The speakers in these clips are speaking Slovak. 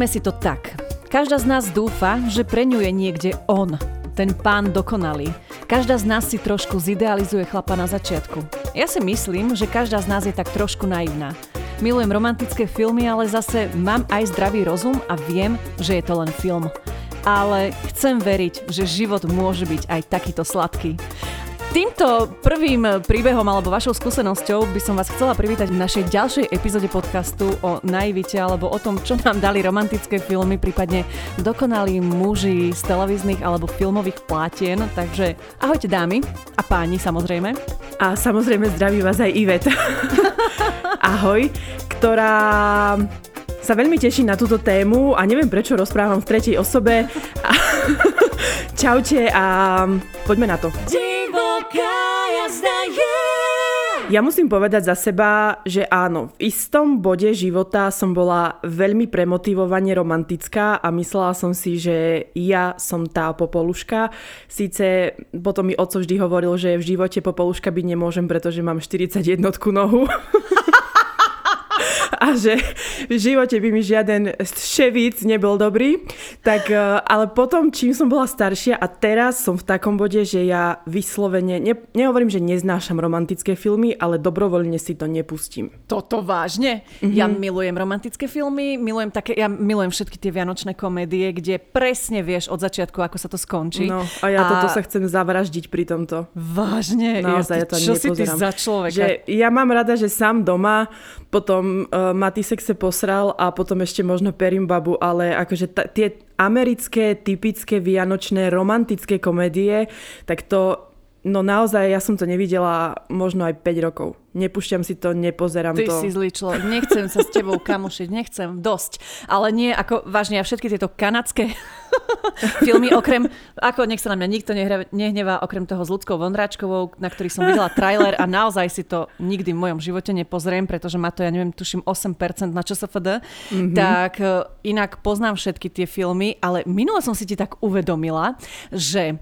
Povedzme si to tak. Každá z nás dúfa, že pre ňu je niekde on, ten pán dokonalý. Každá z nás si trošku zidealizuje chlapa na začiatku. Ja si myslím, že každá z nás je tak trošku naivná. Milujem romantické filmy, ale zase mám aj zdravý rozum a viem, že je to len film. Ale chcem veriť, že život môže byť aj takýto sladký. Týmto prvým príbehom alebo vašou skúsenosťou by som vás chcela privítať v našej ďalšej epizóde podcastu o naivite alebo o tom, čo nám dali romantické filmy, prípadne dokonalí muži z televíznych alebo filmových plátien. Takže ahojte dámy a páni samozrejme. A samozrejme zdraví vás aj Ivet. Ahoj, ktorá sa veľmi teší na túto tému a neviem prečo rozprávam v tretej osobe. Čaute a poďme na to. Ja musím povedať za seba, že áno, v istom bode života som bola veľmi premotivovane romantická a myslela som si, že ja som tá popoluška. Síce potom mi oco vždy hovoril, že v živote popoluška byť nemôžem, pretože mám 41 nohu. a že v živote by mi žiaden ševíc nebol dobrý. Tak, e, ale potom, čím som bola staršia a teraz som v takom bode, že ja vyslovene, ne, nehovorím, že neznášam romantické filmy, ale dobrovoľne si to nepustím. Toto vážne? Mm-hmm. Ja milujem romantické filmy, milujem také, ja milujem všetky tie vianočné komédie, kde presne vieš od začiatku, ako sa to skončí. No a ja a... toto sa chcem zavraždiť pri tomto. Vážne? Naozaj, ja, ja to čo nepozerám. si ty za človeka? Že ja mám rada, že sám doma potom uh, Matisek se posral a potom ešte možno Perimbabu, ale akože ta, tie americké, typické vianočné, romantické komédie, tak to No naozaj, ja som to nevidela možno aj 5 rokov. Nepúšťam si to, nepozerám Ty to. Ty si zlý človek, nechcem sa s tebou kamošiť, nechcem, dosť. Ale nie, ako vážne, ja všetky tieto kanadské filmy, okrem, ako nech sa na mňa nikto nehnevá, okrem toho s ľudskou Vondráčkovou, na ktorý som videla trailer a naozaj si to nikdy v mojom živote nepozriem, pretože má to, ja neviem, tuším 8% na ČSFD, mm-hmm. tak e, inak poznám všetky tie filmy, ale minule som si ti tak uvedomila, že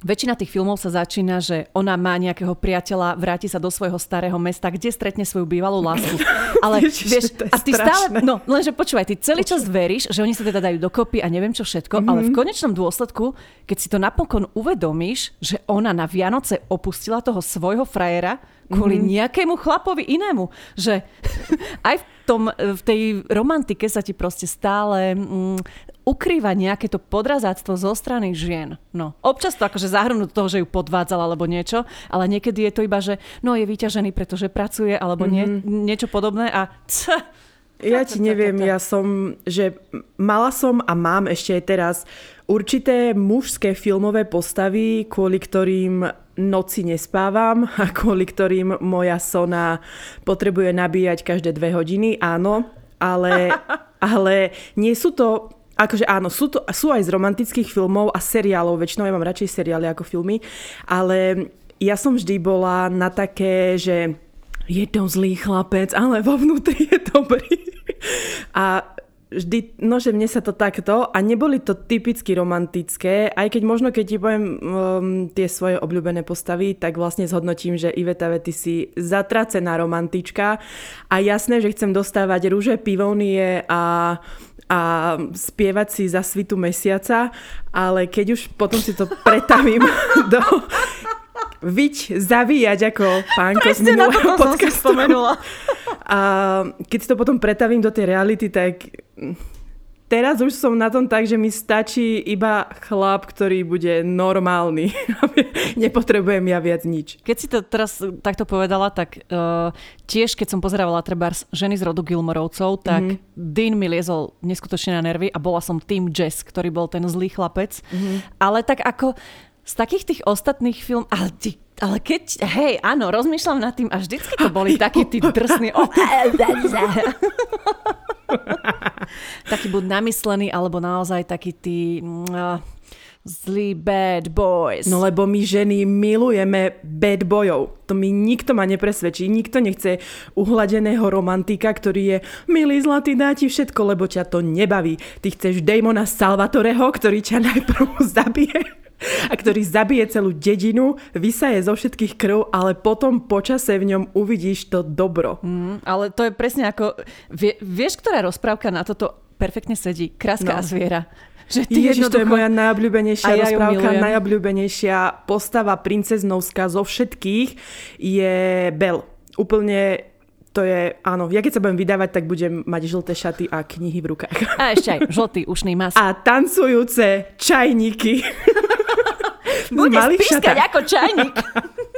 Väčšina tých filmov sa začína, že ona má nejakého priateľa, vráti sa do svojho starého mesta, kde stretne svoju bývalú lásku. Ale Ježiš, vieš, a ty strašné. stále, no lenže počúvaj, ty celý čas veríš, že oni sa teda dajú dokopy a neviem čo všetko, mm-hmm. ale v konečnom dôsledku, keď si to napokon uvedomíš, že ona na Vianoce opustila toho svojho frajera kvôli mm-hmm. nejakému chlapovi inému, že aj v, tom, v tej romantike sa ti proste stále mm, ukrýva nejaké to podrazáctvo zo strany žien. No, občas to akože zahrnú do toho, že ju podvádzala alebo niečo, ale niekedy je to iba, že no je vyťažený, pretože pracuje alebo mm-hmm. nie, niečo podobné a c- ja ti neviem, ja som, že mala som a mám ešte aj teraz určité mužské filmové postavy, kvôli ktorým noci nespávam a kvôli ktorým moja sona potrebuje nabíjať každé dve hodiny, áno, ale, ale nie sú to akože áno, sú, to, sú aj z romantických filmov a seriálov, väčšinou ja mám radšej seriály ako filmy, ale ja som vždy bola na také, že je to zlý chlapec, ale vo vnútri je dobrý. A vždy, no že mne sa to takto a neboli to typicky romantické, aj keď možno keď ti poviem um, tie svoje obľúbené postavy, tak vlastne zhodnotím, že Iveta Vety si zatracená romantička a jasné, že chcem dostávať rúže, pivónie a a spievať si za svitu mesiaca, ale keď už potom si to pretavím do viť, zavíjať ako pánko z minulého podcastu. A keď si to potom pretavím do tej reality, tak teraz už som na tom tak, že mi stačí iba chlap, ktorý bude normálny. Nepotrebujem ja viac nič. Keď si to teraz takto povedala, tak uh, tiež keď som pozerávala treba ženy z rodu Gilmorovcov, tak mm-hmm. Dean mi liezol neskutočne na nervy a bola som tým Jess, ktorý bol ten zlý chlapec. Mm-hmm. Ale tak ako z takých tých ostatných film, ale, ty, ale keď, hej, áno, rozmýšľam nad tým a vždycky to boli takí tí drsní. Oh, taký buď namyslený, alebo naozaj taký tí... Uh, zlí bad boys. No lebo my ženy milujeme bad boyov. To mi nikto ma nepresvedčí. Nikto nechce uhladeného romantika, ktorý je milý zlatý, dá ti všetko, lebo ťa to nebaví. Ty chceš Damona Salvatoreho, ktorý ťa najprv zabije a ktorý zabije celú dedinu, vysaje zo všetkých krv, ale potom počase v ňom uvidíš to dobro. Mm, ale to je presne ako... Vie, vieš, ktorá rozprávka na toto perfektne sedí. Kráska no. a zviera. Že ty jednoducho... to je moja najobľúbenejšia ja rozprávka, najobľúbenejšia postava princeznovská zo všetkých je Bel. Úplne to je, áno, ja keď sa budem vydávať, tak budem mať žlté šaty a knihy v rukách. A ešte aj žltý ušný mas. A tancujúce čajníky. Budeš pískať ako čajník.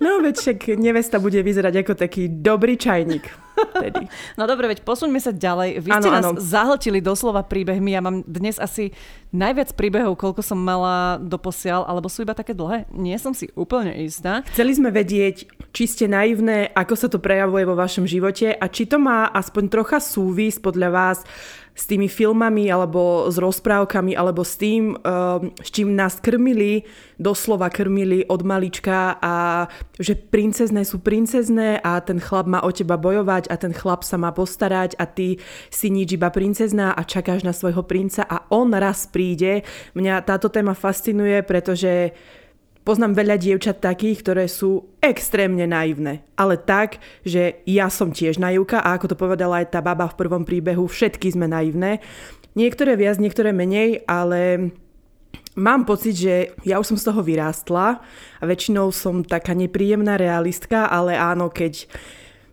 No veď však nevesta bude vyzerať ako taký dobrý čajník. Tedy. No dobre, veď posuňme sa ďalej. Vy ste ano, nás ano. zahltili doslova príbehmi. Ja mám dnes asi najviac príbehov, koľko som mala doposiaľ, alebo sú iba také dlhé? Nie som si úplne istá. Chceli sme vedieť, či ste naivné, ako sa to prejavuje vo vašom živote a či to má aspoň trocha súvis podľa vás s tými filmami alebo s rozprávkami alebo s tým, ehm, s čím nás krmili, doslova krmili od malička a že princezné sú princezné a ten chlap má o teba bojovať a ten chlap sa má postarať a ty si nič iba princezná a čakáš na svojho princa a on raz príde. Mňa táto téma fascinuje, pretože Poznám veľa dievčat takých, ktoré sú extrémne naivné. Ale tak, že ja som tiež naivka a ako to povedala aj tá baba v prvom príbehu, všetky sme naivné. Niektoré viac, niektoré menej, ale mám pocit, že ja už som z toho vyrástla a väčšinou som taká nepríjemná realistka, ale áno, keď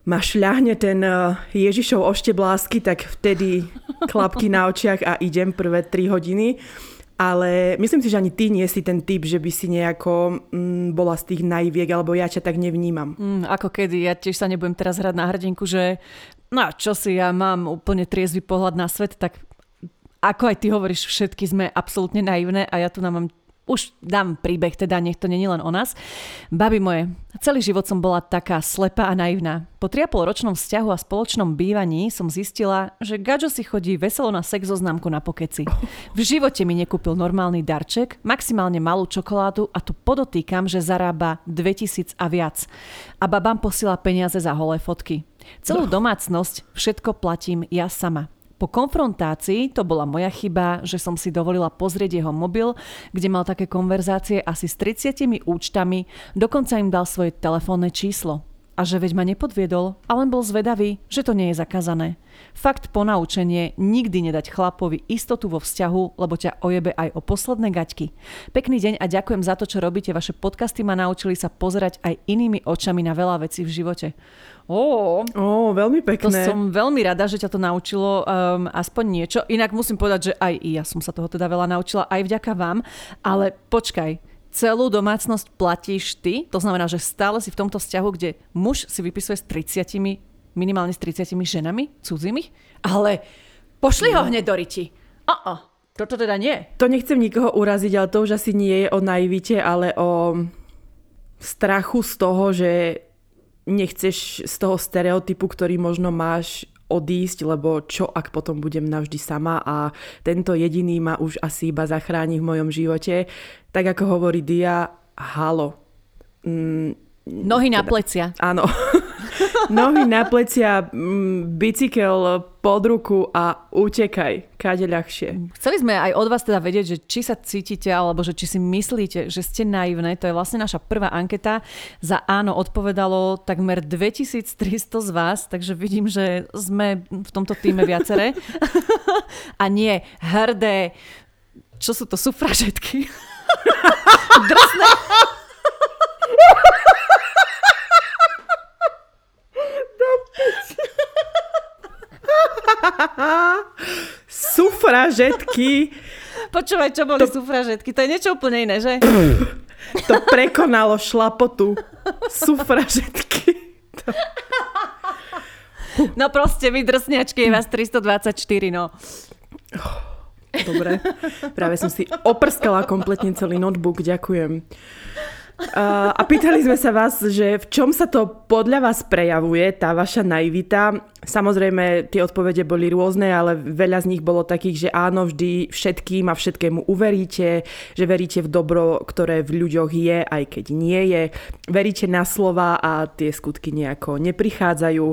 ma šľahne ten eh, Ježišov ošteblásky, tak vtedy klapky na očiach a idem prvé 3 hodiny. Ale myslím si, že ani ty nie si ten typ, že by si nejako mm, bola z tých najviek, alebo ja ťa tak nevnímam. Mm, ako kedy, ja tiež sa nebudem teraz hrať na hrdinku, že no čo si, ja mám úplne triezvy pohľad na svet, tak ako aj ty hovoríš, všetky sme absolútne naivné a ja tu nám mám už dám príbeh, teda nech to není len o nás. Babi moje, celý život som bola taká slepá a naivná. Po 3,5 ročnom vzťahu a spoločnom bývaní som zistila, že Gajo si chodí veselo na sex známku na pokeci. V živote mi nekúpil normálny darček, maximálne malú čokoládu a tu podotýkam, že zarába 2000 a viac. A babám posiela peniaze za holé fotky. Celú no. domácnosť všetko platím ja sama. Po konfrontácii to bola moja chyba, že som si dovolila pozrieť jeho mobil, kde mal také konverzácie asi s 30 účtami, dokonca im dal svoje telefónne číslo. A že veď ma nepodviedol, ale bol zvedavý, že to nie je zakázané. Fakt ponaučenie nikdy nedať chlapovi istotu vo vzťahu, lebo ťa ojebe aj o posledné gaťky. Pekný deň a ďakujem za to, čo robíte. Vaše podcasty ma naučili sa pozerať aj inými očami na veľa vecí v živote. Ó, Ó, veľmi pekné. To som veľmi rada, že ťa to naučilo um, aspoň niečo. Inak musím povedať, že aj ja som sa toho teda veľa naučila, aj vďaka vám. Ale počkaj, celú domácnosť platíš ty, to znamená, že stále si v tomto vzťahu, kde muž si vypisuje s 30, minimálne s 30 ženami, cudzimi, ale pošli ho hneď do riti. Uh-uh. Toto teda nie. To nechcem nikoho uraziť, ale to už asi nie je o naivite, ale o strachu z toho, že nechceš z toho stereotypu, ktorý možno máš odísť, lebo čo ak potom budem navždy sama a tento jediný ma už asi iba zachráni v mojom živote. Tak ako hovorí Dia, halo. Mm, Nohy na teda, plecia. Áno. Nohy na plecia, mm, bicykel pod ruku a utekaj, kade ľahšie. Chceli sme aj od vás teda vedieť, že či sa cítite, alebo že či si myslíte, že ste naivné. To je vlastne naša prvá anketa. Za áno odpovedalo takmer 2300 z vás, takže vidím, že sme v tomto týme viaceré. a nie hrdé, čo sú to sufražetky? Drsné. Sufražetky. Počúvaj, čo boli to... sufražetky? To je niečo úplne iné, že? To prekonalo šlapotu. Sufražetky. To... No proste, vy drsňačky je vás 324, no. Dobre. Práve som si oprskala kompletne celý notebook. Ďakujem. Uh, a pýtali sme sa vás, že v čom sa to podľa vás prejavuje, tá vaša naivita. Samozrejme, tie odpovede boli rôzne, ale veľa z nich bolo takých, že áno, vždy všetkým a všetkému uveríte, že veríte v dobro, ktoré v ľuďoch je, aj keď nie je. Veríte na slova a tie skutky nejako neprichádzajú.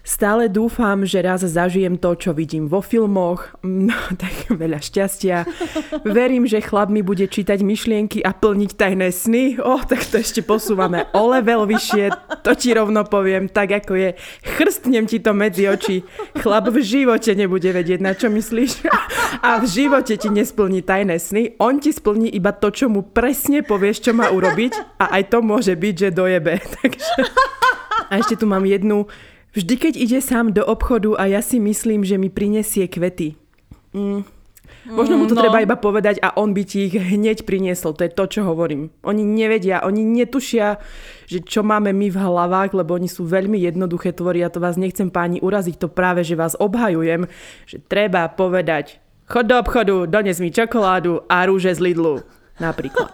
Stále dúfam, že raz zažijem to, čo vidím vo filmoch. No, tak veľa šťastia. Verím, že chlap mi bude čítať myšlienky a plniť tajné sny. O, tak to ešte posúvame o level vyššie, to ti rovno poviem, tak ako je. Chrstnem ti to medzi oči. Chlap v živote nebude vedieť, na čo myslíš. A v živote ti nesplní tajné sny. On ti splní iba to, čo mu presne povieš, čo má urobiť. A aj to môže byť, že dojebe. Takže... A ešte tu mám jednu. Vždy, keď ide sám do obchodu a ja si myslím, že mi prinesie kvety. Mm, Možno mu to no. treba iba povedať a on by ti ich hneď priniesol. To je to, čo hovorím. Oni nevedia, oni netušia, že čo máme my v hlavách, lebo oni sú veľmi jednoduché tvory a to vás nechcem páni uraziť, to práve, že vás obhajujem, že treba povedať chod do obchodu, dones mi čokoládu a rúže z Lidlu. Napríklad.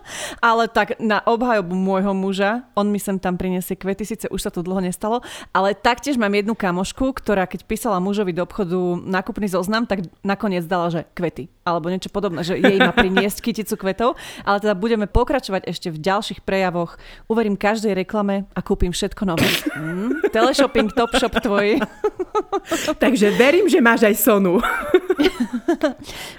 ale tak na obhajobu môjho muža, on mi sem tam priniesie kvety, síce už sa to dlho nestalo, ale taktiež mám jednu kamošku, ktorá keď písala mužovi do obchodu nákupný zoznam, tak nakoniec dala, že kvety. Alebo niečo podobné, že jej má priniesť kyticu kvetov. Ale teda budeme pokračovať ešte v ďalších prejavoch. Uverím každej reklame a kúpim všetko nové. Mm, teleshopping, top shop tvoj. Takže verím, že máš aj sonu.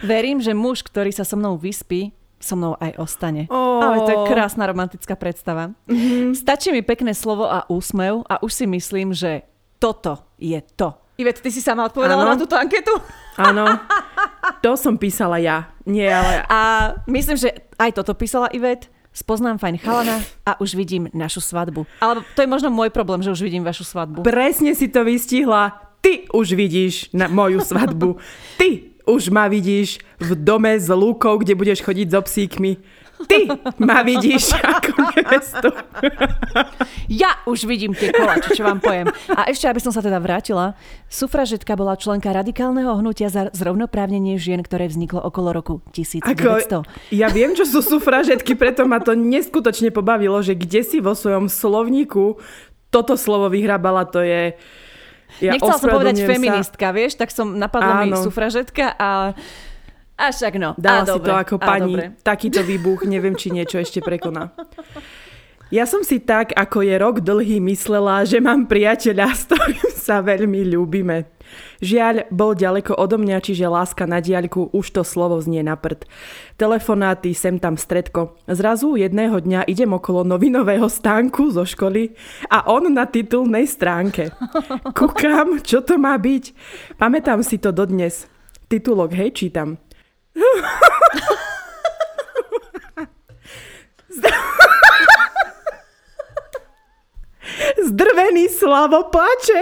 verím, že muž, ktorý sa so mnou vyspí, so mnou aj ostane. Oh. Ale to je krásna romantická predstava. Mm-hmm. Stačí mi pekné slovo a úsmev a už si myslím, že toto je to. Ivet, ty si sama odpovedala ano. na túto anketu? Áno. To som písala ja. Nie, ale... A myslím, že aj toto písala Ivet. Spoznám fajn chalana a už vidím našu svadbu. Ale to je možno môj problém, že už vidím vašu svadbu. Presne si to vystihla. Ty už vidíš na moju svadbu. Ty už ma vidíš v dome s lúkou, kde budeš chodiť so psíkmi. Ty ma vidíš ako nevestu. Ja už vidím tie koláče, čo vám poviem. A ešte, aby som sa teda vrátila, sufražetka bola členka radikálneho hnutia za zrovnoprávnenie žien, ktoré vzniklo okolo roku 1900. Ako, ja viem, čo sú sufražetky, preto ma to neskutočne pobavilo, že kde si vo svojom slovníku toto slovo vyhrabala, to je ja Nechcela som povedať sa. feministka, vieš, tak som napadla mi sufražetka a... A však no. Dala a si dobre, to ako pani. Dobre. Takýto výbuch, neviem, či niečo ešte prekoná. Ja som si tak, ako je rok dlhý, myslela, že mám priateľa, s ktorým sa veľmi ľúbime. Žiaľ, bol ďaleko odo mňa, čiže láska na diaľku, už to slovo znie na prd. Telefonáty, sem tam stredko. Zrazu jedného dňa idem okolo novinového stánku zo školy a on na titulnej stránke. Kúkam, čo to má byť? Pamätám si to dodnes. Titulok, hej, čítam. Zdrvený Slavo plače.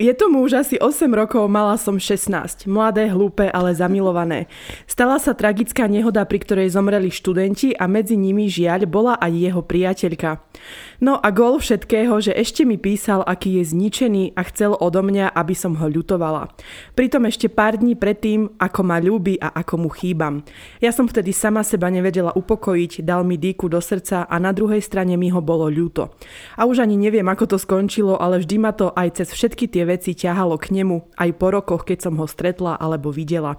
Je tomu už asi 8 rokov, mala som 16. Mladé, hlúpe, ale zamilované. Stala sa tragická nehoda, pri ktorej zomreli študenti a medzi nimi žiaľ bola aj jeho priateľka. No a gol všetkého, že ešte mi písal, aký je zničený a chcel odo mňa, aby som ho ľutovala. Pritom ešte pár dní predtým, ako ma ľúbi a ako mu chýbam. Ja som vtedy sama seba nevedela upokojiť, dal mi dýku do srdca a na druhej strane mi ho bolo ľúto. A už ani neviem, ako to skončilo, ale vždy ma to aj cez všetky tie veci ťahalo k nemu, aj po rokoch, keď som ho stretla alebo videla.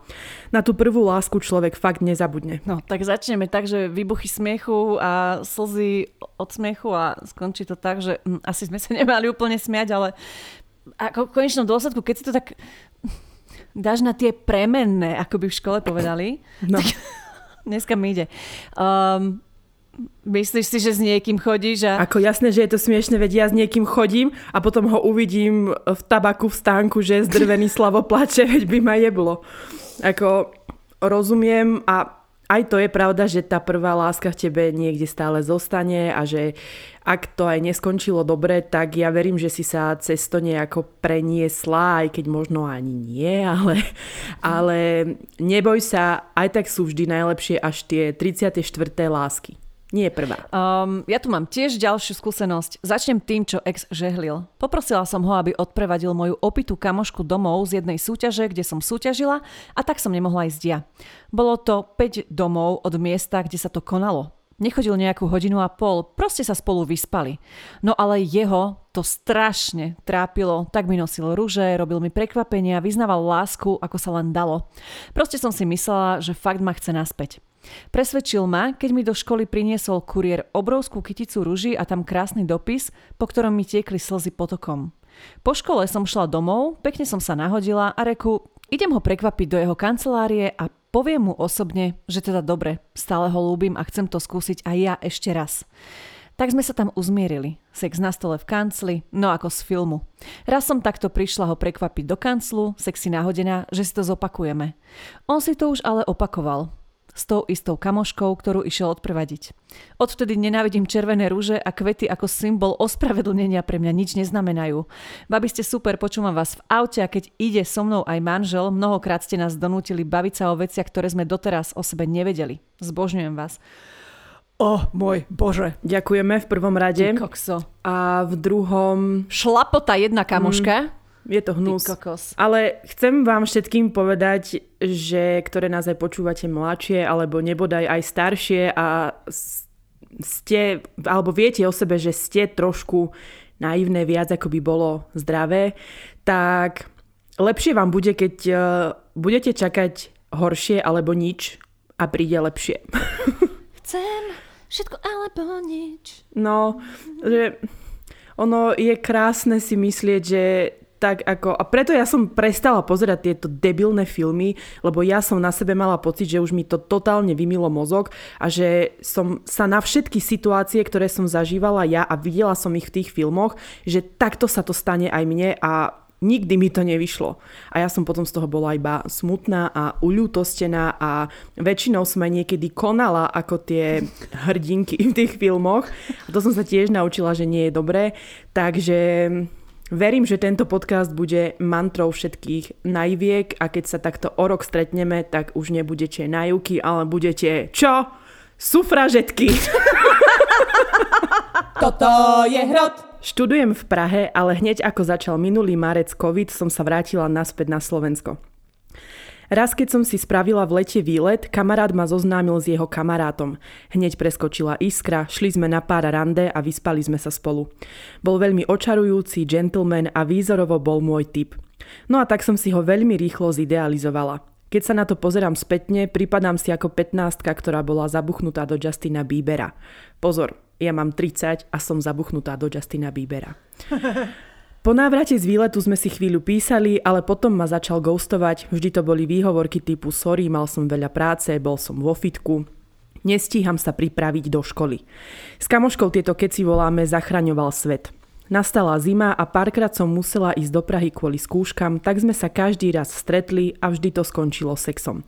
Na tú prvú lásku človek fakt nezabudne. No, tak začneme tak, že výbuchy smiechu a slzy od smiechu a skončí to tak, že hm, asi sme sa nemali úplne smiať, ale ako v konečnom dôsledku, keď si to tak dáš na tie premenné, ako by v škole povedali, no. tak dneska mi ide. Um, Myslíš si, že s niekým chodíš? A... Ako jasné, že je to smiešne, veď ja s niekým chodím a potom ho uvidím v tabaku v stánku, že je zdrvený slavo plače, veď by ma jeblo. Ako rozumiem a aj to je pravda, že tá prvá láska v tebe niekde stále zostane a že ak to aj neskončilo dobre, tak ja verím, že si sa cez to nejako preniesla, aj keď možno ani nie, ale, ale neboj sa, aj tak sú vždy najlepšie až tie 34. lásky. Nie je prvá. Um, ja tu mám tiež ďalšiu skúsenosť. Začnem tým, čo ex žehlil. Poprosila som ho, aby odprevadil moju opitú kamošku domov z jednej súťaže, kde som súťažila a tak som nemohla ísť ja. Bolo to 5 domov od miesta, kde sa to konalo. Nechodil nejakú hodinu a pol, proste sa spolu vyspali. No ale jeho to strašne trápilo, tak mi nosil rúže, robil mi prekvapenia, vyznával lásku, ako sa len dalo. Proste som si myslela, že fakt ma chce naspäť. Presvedčil ma, keď mi do školy priniesol kuriér obrovskú kyticu ruží a tam krásny dopis, po ktorom mi tiekli slzy potokom. Po škole som šla domov, pekne som sa nahodila a reku, Idem ho prekvapiť do jeho kancelárie a poviem mu osobne, že teda dobre, stále ho ľúbim a chcem to skúsiť aj ja ešte raz. Tak sme sa tam uzmierili. Sex na stole v kancli, no ako z filmu. Raz som takto prišla ho prekvapiť do kanclu, sexy nahodená, že si to zopakujeme. On si to už ale opakoval. S tou istou kamoškou, ktorú išiel odprevadiť. Odvtedy nenávidím červené rúže a kvety ako symbol ospravedlnenia pre mňa nič neznamenajú. Babi ste super, počúvam vás v aute a keď ide so mnou aj manžel, mnohokrát ste nás donútili baviť sa o veciach, ktoré sme doteraz o sebe nevedeli. Zbožňujem vás. O oh, môj Bože. Ďakujeme v prvom rade. Ty kokso. A v druhom... Šlapota jedna kamoška. Mm. Je to hnus. Ale chcem vám všetkým povedať, že ktoré nás aj počúvate mladšie, alebo nebodaj aj staršie a ste, alebo viete o sebe, že ste trošku naivné viac, ako by bolo zdravé, tak lepšie vám bude, keď uh, budete čakať horšie alebo nič a príde lepšie. Chcem Všetko alebo nič. No, že ono je krásne si myslieť, že tak ako, a preto ja som prestala pozerať tieto debilné filmy, lebo ja som na sebe mala pocit, že už mi to totálne vymilo mozog a že som sa na všetky situácie, ktoré som zažívala ja a videla som ich v tých filmoch, že takto sa to stane aj mne a nikdy mi to nevyšlo. A ja som potom z toho bola iba smutná a uľútostená a väčšinou som niekedy konala ako tie hrdinky v tých filmoch. A to som sa tiež naučila, že nie je dobré. Takže verím, že tento podcast bude mantrou všetkých najviek a keď sa takto o rok stretneme, tak už nebudete najúky, ale budete čo? Sufražetky! Toto je hrot! Študujem v Prahe, ale hneď ako začal minulý marec COVID, som sa vrátila naspäť na Slovensko. Raz, keď som si spravila v lete výlet, kamarát ma zoznámil s jeho kamarátom. Hneď preskočila iskra, šli sme na pár rande a vyspali sme sa spolu. Bol veľmi očarujúci, gentleman a výzorovo bol môj typ. No a tak som si ho veľmi rýchlo zidealizovala. Keď sa na to pozerám spätne, pripadám si ako 15 ktorá bola zabuchnutá do Justina Biebera. Pozor, ja mám 30 a som zabuchnutá do Justina Biebera. Po návrate z výletu sme si chvíľu písali, ale potom ma začal ghostovať. Vždy to boli výhovorky typu sorry, mal som veľa práce, bol som vo fitku. Nestíham sa pripraviť do školy. S kamoškou tieto keci voláme zachraňoval svet. Nastala zima a párkrát som musela ísť do Prahy kvôli skúškam, tak sme sa každý raz stretli a vždy to skončilo sexom.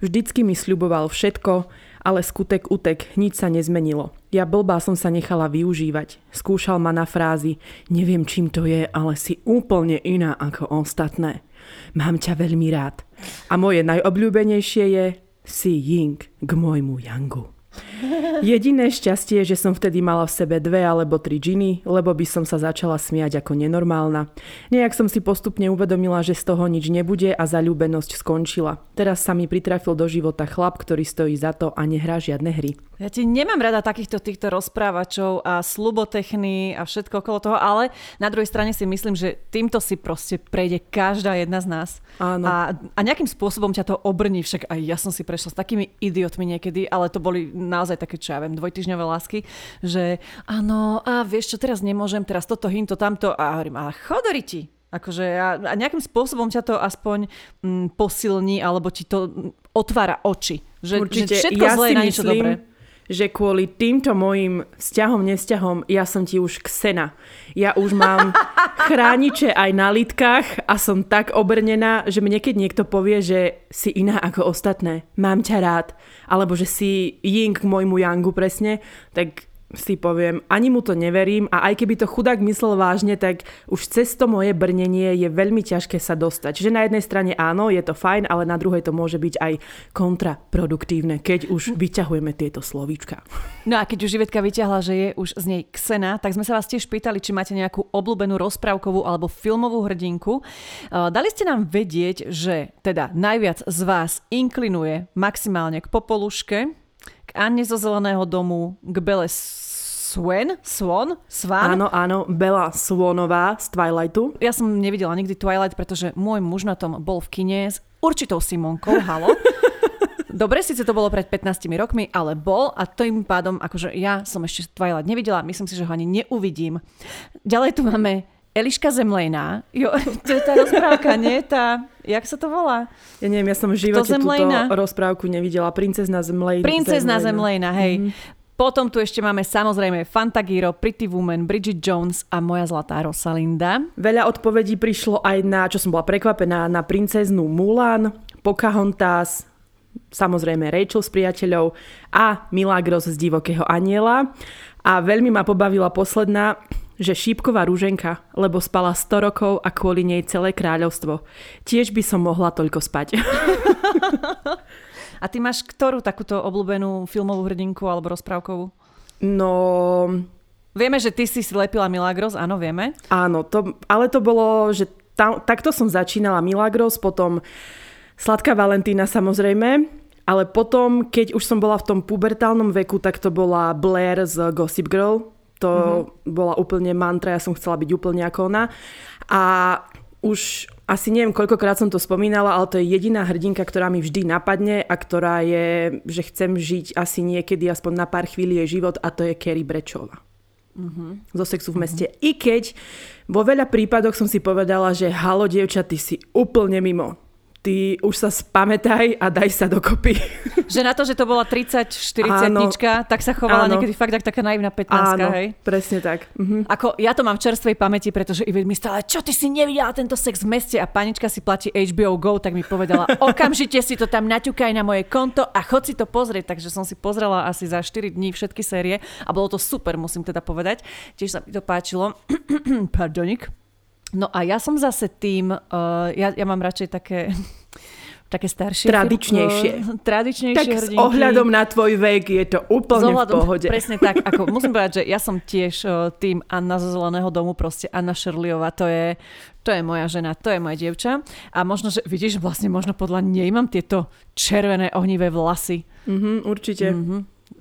Vždycky mi sľuboval všetko, ale skutek utek, nič sa nezmenilo. Ja blbá som sa nechala využívať. Skúšal ma na frázy, neviem čím to je, ale si úplne iná ako ostatné. Mám ťa veľmi rád. A moje najobľúbenejšie je si Ying k môjmu Yangu. Jediné šťastie že som vtedy mala v sebe dve alebo tri džiny, lebo by som sa začala smiať ako nenormálna. Nejak som si postupne uvedomila, že z toho nič nebude a zalúbenosť skončila. Teraz sa mi pritrafil do života chlap, ktorý stojí za to a nehrá žiadne hry. Ja ti nemám rada takýchto týchto rozprávačov a slubotechny a všetko okolo toho, ale na druhej strane si myslím, že týmto si proste prejde každá jedna z nás. Áno. A, a nejakým spôsobom ťa to obrní, však aj ja som si prešla s takými idiotmi niekedy, ale to boli naozaj také, čo ja viem, dvojtyžňové lásky, že áno, a vieš čo, teraz nemôžem, teraz toto, hinto, tamto a hovorím, a chodori ti, Akože a, a nejakým spôsobom ťa to aspoň mm, posilní alebo ti to mm, otvára oči. Že, Určite, že všetko ja zlé je na niečo myslím, dobré že kvôli týmto mojim vzťahom, nesťahom ja som ti už ksena. Ja už mám chrániče aj na litkách a som tak obrnená, že mne keď niekto povie, že si iná ako ostatné, mám ťa rád, alebo že si ying k môjmu yangu presne, tak si poviem, ani mu to neverím a aj keby to chudák myslel vážne, tak už cez to moje brnenie je veľmi ťažké sa dostať. Čiže na jednej strane áno, je to fajn, ale na druhej to môže byť aj kontraproduktívne, keď už vyťahujeme tieto slovíčka. No a keď už Živetka vyťahla, že je už z nej ksena, tak sme sa vás tiež pýtali, či máte nejakú obľúbenú rozprávkovú alebo filmovú hrdinku. Dali ste nám vedieť, že teda najviac z vás inklinuje maximálne k Popoluške, k Anne zo Zeleného domu, k Bele Swan? Swan? Swan? Áno, áno, Bela Swanová z Twilightu. Ja som nevidela nikdy Twilight, pretože môj muž na tom bol v kine s určitou Simonkou, halo. Dobre, síce to bolo pred 15 rokmi, ale bol a tým pádom, akože ja som ešte Twilight nevidela, myslím si, že ho ani neuvidím. Ďalej tu máme Eliška Zemlejná. Jo, to je tá rozprávka, nie? Tá, jak sa to volá? Ja neviem, ja som v živote túto rozprávku nevidela. Princezna Zemlejná. Princezna Zemlejná, hej. Mm-hmm. Potom tu ešte máme samozrejme Fantagiro, Pretty Woman, Bridget Jones a moja zlatá Rosalinda. Veľa odpovedí prišlo aj na, čo som bola prekvapená, na princeznú Mulan, Pocahontas, samozrejme Rachel s priateľov a Milagros z divokého aniela. A veľmi ma pobavila posledná, že šípková rúženka, lebo spala 100 rokov a kvôli nej celé kráľovstvo. Tiež by som mohla toľko spať. A ty máš ktorú takúto obľúbenú filmovú hrdinku alebo rozprávkovú? No... Vieme, že ty si si lepila Milagros, áno, vieme. Áno, to, ale to bolo, že tam, takto som začínala Milagros, potom Sladká Valentína samozrejme, ale potom, keď už som bola v tom pubertálnom veku, tak to bola Blair z Gossip Girl. To mm-hmm. bola úplne mantra, ja som chcela byť úplne ako ona. A už asi neviem, koľkokrát som to spomínala, ale to je jediná hrdinka, ktorá mi vždy napadne a ktorá je, že chcem žiť asi niekedy aspoň na pár chvíli jej život a to je Kerry Brečová. Uh-huh. Zo sexu v meste. Uh-huh. I keď vo veľa prípadoch som si povedala, že halo, dievča, ty si úplne mimo ty už sa spamätaj a daj sa dokopy. Že na to, že to bola 30-40 tak sa chovala áno. niekedy fakt tak taká naivná 15 áno, hej? presne tak. Mhm. Ako, ja to mám v čerstvej pamäti, pretože Ivet mi stále, čo ty si nevidela tento sex v meste a panička si platí HBO Go, tak mi povedala, okamžite si to tam naťukaj na moje konto a chod si to pozrieť. Takže som si pozrela asi za 4 dní všetky série a bolo to super, musím teda povedať. Tiež sa mi to páčilo. Pardonik. No a ja som zase tým, uh, ja, ja mám radšej také také staršie. Tradičnejšie. Film, tradičnejšie tak hrdinky. s ohľadom na tvoj vek je to úplne ohľadom, v pohode. Presne tak. Ako, musím povedať, že ja som tiež uh, tým Anna zo Zeleného domu, proste Anna Šerliová, to je, to je moja žena, to je moja dievča. A možno, že vidíš, vlastne možno podľa nej mám tieto červené ohnivé vlasy. Mm-hmm, určite. Mm-hmm.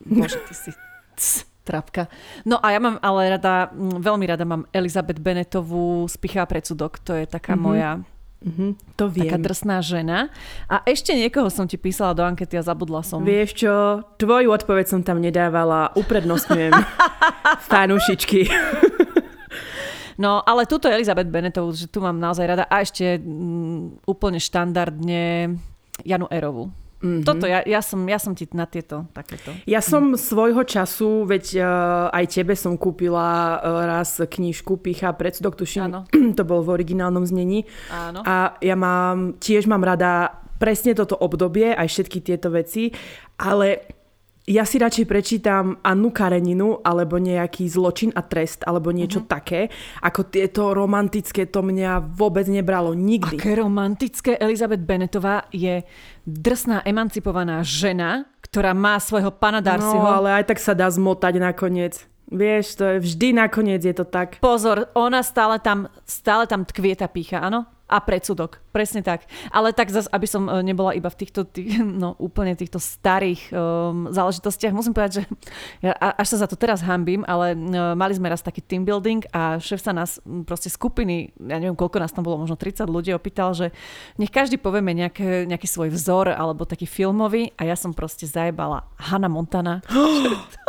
Bože, ty si... Trapka. No a ja mám ale rada, veľmi rada mám Elizabeth Benetovú z Pichá predsudok. To je taká mm-hmm. moja Mm-hmm, to viem. Taká drsná žena. A ešte niekoho som ti písala do ankety a zabudla som. Vieš čo, tvoju odpoveď som tam nedávala, uprednostňujem fanúšičky. no, ale túto Elizabeth Benetovú, že tu mám naozaj rada. A ešte mm, úplne štandardne Janu Erovu. Mm-hmm. Toto, ja, ja, som, ja som ti na tieto takéto. Ja som mm. svojho času, veď uh, aj tebe som kúpila uh, raz knižku Picha predsudok, tuším, Áno. to bol v originálnom znení. Áno. A ja mám, tiež mám rada presne toto obdobie, aj všetky tieto veci, ale ja si radšej prečítam Annu Kareninu alebo nejaký zločin a trest alebo niečo uh-huh. také, ako tieto romantické, to mňa vôbec nebralo nikdy. Aké romantické? Elizabeth Benetová je drsná, emancipovaná žena, ktorá má svojho pana Darcyho. No, ale aj tak sa dá zmotať nakoniec. Vieš, to je vždy nakoniec je to tak. Pozor, ona stále tam, stále tam tkvie tá pícha, áno? A predsudok. Presne tak. Ale tak zase, aby som e, nebola iba v týchto, tých, no úplne týchto starých um, záležitostiach, musím povedať, že ja až sa za to teraz hambím, ale uh, mali sme raz taký team building a šéf sa nás proste skupiny, ja neviem koľko nás tam bolo, možno 30 ľudí opýtal, že nech každý povieme nejaké, nejaký svoj vzor alebo taký filmový a ja som proste zajebala Hannah Montana.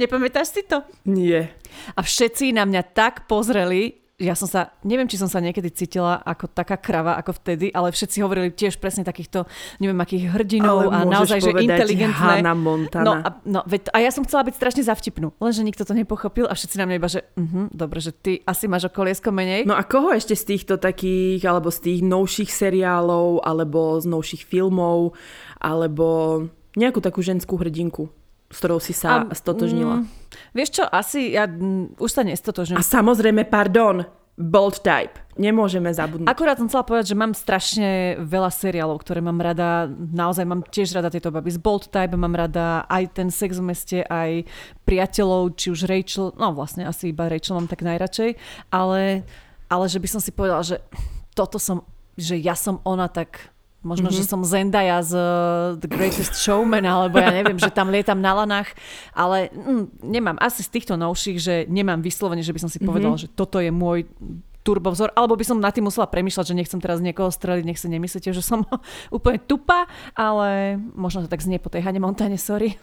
Nepamätáš si to? Nie. A všetci na mňa tak pozreli, ja som sa, neviem, či som sa niekedy cítila ako taká krava ako vtedy, ale všetci hovorili tiež presne takýchto, neviem, akých hrdinov ale a naozaj, že inteligentné. Montana. No, a, no, a ja som chcela byť strašne zavtipnú, lenže nikto to nepochopil a všetci na mňa iba, že uh-huh, dobre, že ty asi máš okoliesko menej. No a koho ešte z týchto takých, alebo z tých novších seriálov, alebo z novších filmov, alebo nejakú takú ženskú hrdinku? S ktorou si sa a, stotožnila? Mm, vieš čo, asi ja m, už sa nestotožňujem. A samozrejme, pardon, bold type. Nemôžeme zabudnúť. Akurát som chcela povedať, že mám strašne veľa seriálov, ktoré mám rada. Naozaj mám tiež rada tieto baby z bold type. Mám rada aj ten sex v meste, aj priateľov, či už Rachel. No vlastne asi iba Rachel mám tak najradšej. Ale, ale že by som si povedala, že toto som, že ja som ona, tak Možno, mm-hmm. že som Zendaya z uh, The Greatest Showman, alebo ja neviem, že tam lietam na lanách, ale mm, nemám asi z týchto novších, že nemám vyslovene, že by som si povedala, mm-hmm. že toto je môj turbovzor, alebo by som na tým musela premýšľať, že nechcem teraz niekoho streliť, nech si nemyslíte, že som úplne tupa, ale možno to tak znie po tej Hane Montane, sorry.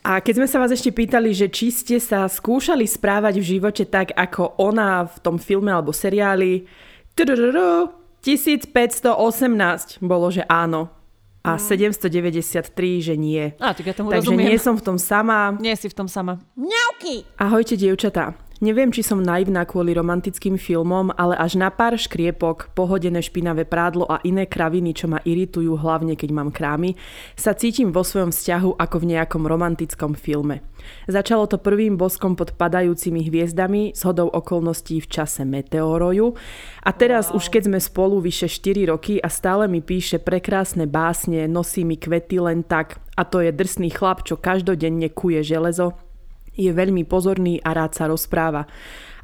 A keď sme sa vás ešte pýtali, že či ste sa skúšali správať v živote tak, ako ona v tom filme alebo seriáli, 1518 bolo, že áno a 793, mm. že nie. A, tak ja tomu Takže rozumiem. nie som v tom sama. Nie si v tom sama. Mňauky! Ahojte, dievčatá. Neviem, či som naivná kvôli romantickým filmom, ale až na pár škriepok, pohodené špinavé prádlo a iné kraviny, čo ma iritujú hlavne keď mám krámy, sa cítim vo svojom vzťahu ako v nejakom romantickom filme. Začalo to prvým boskom pod padajúcimi hviezdami, s hodou okolností v čase meteoroju a teraz wow. už keď sme spolu vyše 4 roky a stále mi píše prekrásne básne, nosí mi kvety len tak a to je drsný chlap, čo každodenne kuje železo, je veľmi pozorný a rád sa rozpráva.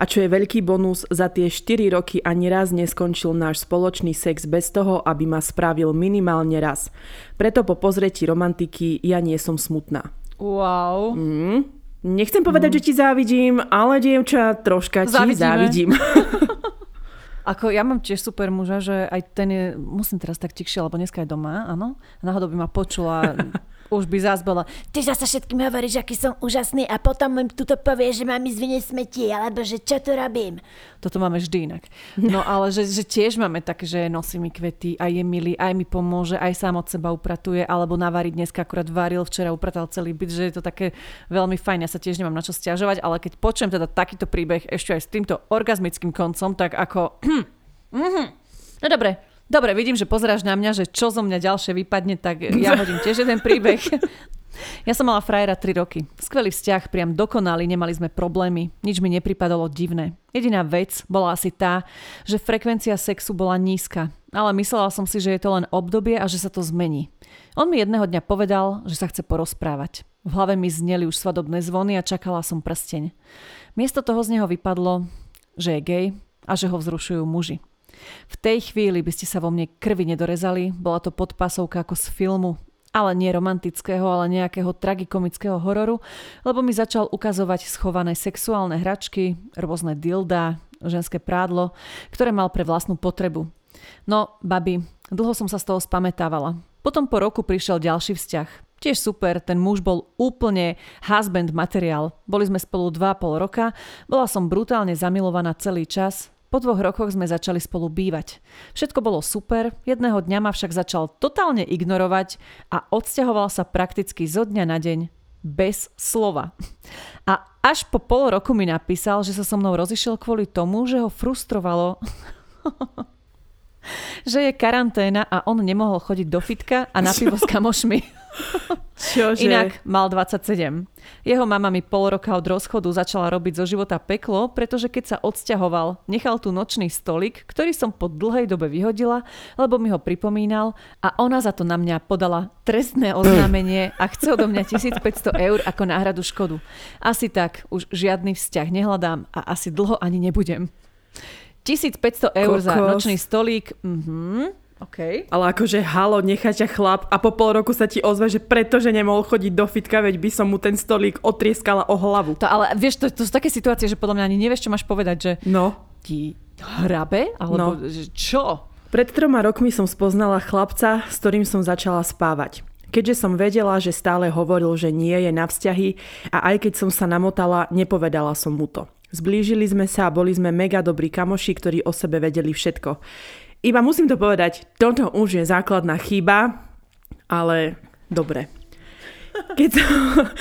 A čo je veľký bonus, za tie 4 roky ani raz neskončil náš spoločný sex bez toho, aby ma spravil minimálne raz. Preto po pozretí romantiky ja nie som smutná. Wow. Mm. Nechcem povedať, mm. že ti závidím, ale dievča, troška ti Zavidíme. závidím. Ako ja mám tiež super muža, že aj ten je, musím teraz tak tichšie, lebo dneska je doma, áno. Náhodou by ma počula už by zás bola, ty zase všetkým hovoríš, aký som úžasný a potom mi tuto povie, že mám ísť vynieť smeti, alebo že čo tu robím. Toto máme vždy inak. No ale že, že tiež máme tak, že nosí mi kvety, aj je milý, aj mi pomôže, aj sám od seba upratuje, alebo navarí dneska akurát varil, včera upratal celý byt, že je to také veľmi fajn. Ja sa tiež nemám na čo stiažovať, ale keď počujem teda takýto príbeh ešte aj s týmto orgazmickým koncom, tak ako... Mhm. no dobre, Dobre, vidím, že pozeráš na mňa, že čo zo mňa ďalšie vypadne, tak ja hodím tiež jeden príbeh. Ja som mala frajera 3 roky. Skvelý vzťah, priam dokonalý, nemali sme problémy, nič mi nepripadalo divné. Jediná vec bola asi tá, že frekvencia sexu bola nízka, ale myslela som si, že je to len obdobie a že sa to zmení. On mi jedného dňa povedal, že sa chce porozprávať. V hlave mi zneli už svadobné zvony a čakala som prsteň. Miesto toho z neho vypadlo, že je gay a že ho vzrušujú muži. V tej chvíli by ste sa vo mne krvi nedorezali, bola to podpasovka ako z filmu, ale nie romantického, ale nejakého tragikomického hororu, lebo mi začal ukazovať schované sexuálne hračky, rôzne dilda, ženské prádlo, ktoré mal pre vlastnú potrebu. No, babi, dlho som sa z toho spametávala. Potom po roku prišiel ďalší vzťah. Tiež super, ten muž bol úplne husband materiál. Boli sme spolu 2,5 roka, bola som brutálne zamilovaná celý čas, po dvoch rokoch sme začali spolu bývať. Všetko bolo super, jedného dňa ma však začal totálne ignorovať a odsťahoval sa prakticky zo dňa na deň bez slova. A až po pol roku mi napísal, že sa so mnou rozišiel kvôli tomu, že ho frustrovalo, že je karanténa a on nemohol chodiť do fitka a na pivo s kamošmi. Čože? Inak mal 27. Jeho mama mi pol roka od rozchodu začala robiť zo života peklo, pretože keď sa odsťahoval, nechal tu nočný stolik, ktorý som po dlhej dobe vyhodila, lebo mi ho pripomínal a ona za to na mňa podala trestné oznámenie a chce odo mňa 1500 eur ako náhradu škodu. Asi tak, už žiadny vzťah nehľadám a asi dlho ani nebudem. 1500 eur Kokos. za nočný stolík, mhm, Okay. Ale akože halo, nechá ťa chlap a po pol roku sa ti ozve, že pretože nemohol chodiť do fitka, veď by som mu ten stolík otrieskala o hlavu. To, ale vieš, to, to sú také situácie, že podľa mňa ani nevieš, čo máš povedať, že no. ti hrabe? Alebo no. čo? Pred troma rokmi som spoznala chlapca, s ktorým som začala spávať. Keďže som vedela, že stále hovoril, že nie je na vzťahy a aj keď som sa namotala, nepovedala som mu to. Zblížili sme sa a boli sme mega dobrí kamoši, ktorí o sebe vedeli všetko. Iba musím to povedať, toto už je základná chyba, ale dobre. Keď som,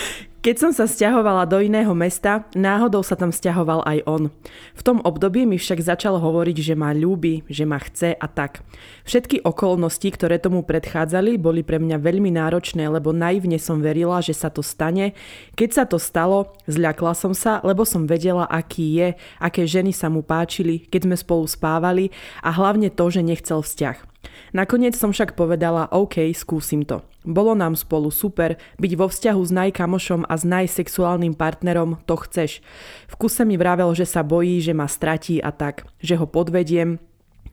keď som sa stiahovala do iného mesta, náhodou sa tam stiahoval aj on. V tom období mi však začal hovoriť, že ma ľúbi, že ma chce a tak. Všetky okolnosti, ktoré tomu predchádzali, boli pre mňa veľmi náročné, lebo naivne som verila, že sa to stane. Keď sa to stalo, zľakla som sa, lebo som vedela, aký je, aké ženy sa mu páčili, keď sme spolu spávali a hlavne to, že nechcel vzťah. Nakoniec som však povedala, OK, skúsim to. Bolo nám spolu super, byť vo vzťahu s najkamošom a s najsexuálnym partnerom, to chceš. V kuse mi vravel, že sa bojí, že ma stratí a tak, že ho podvediem,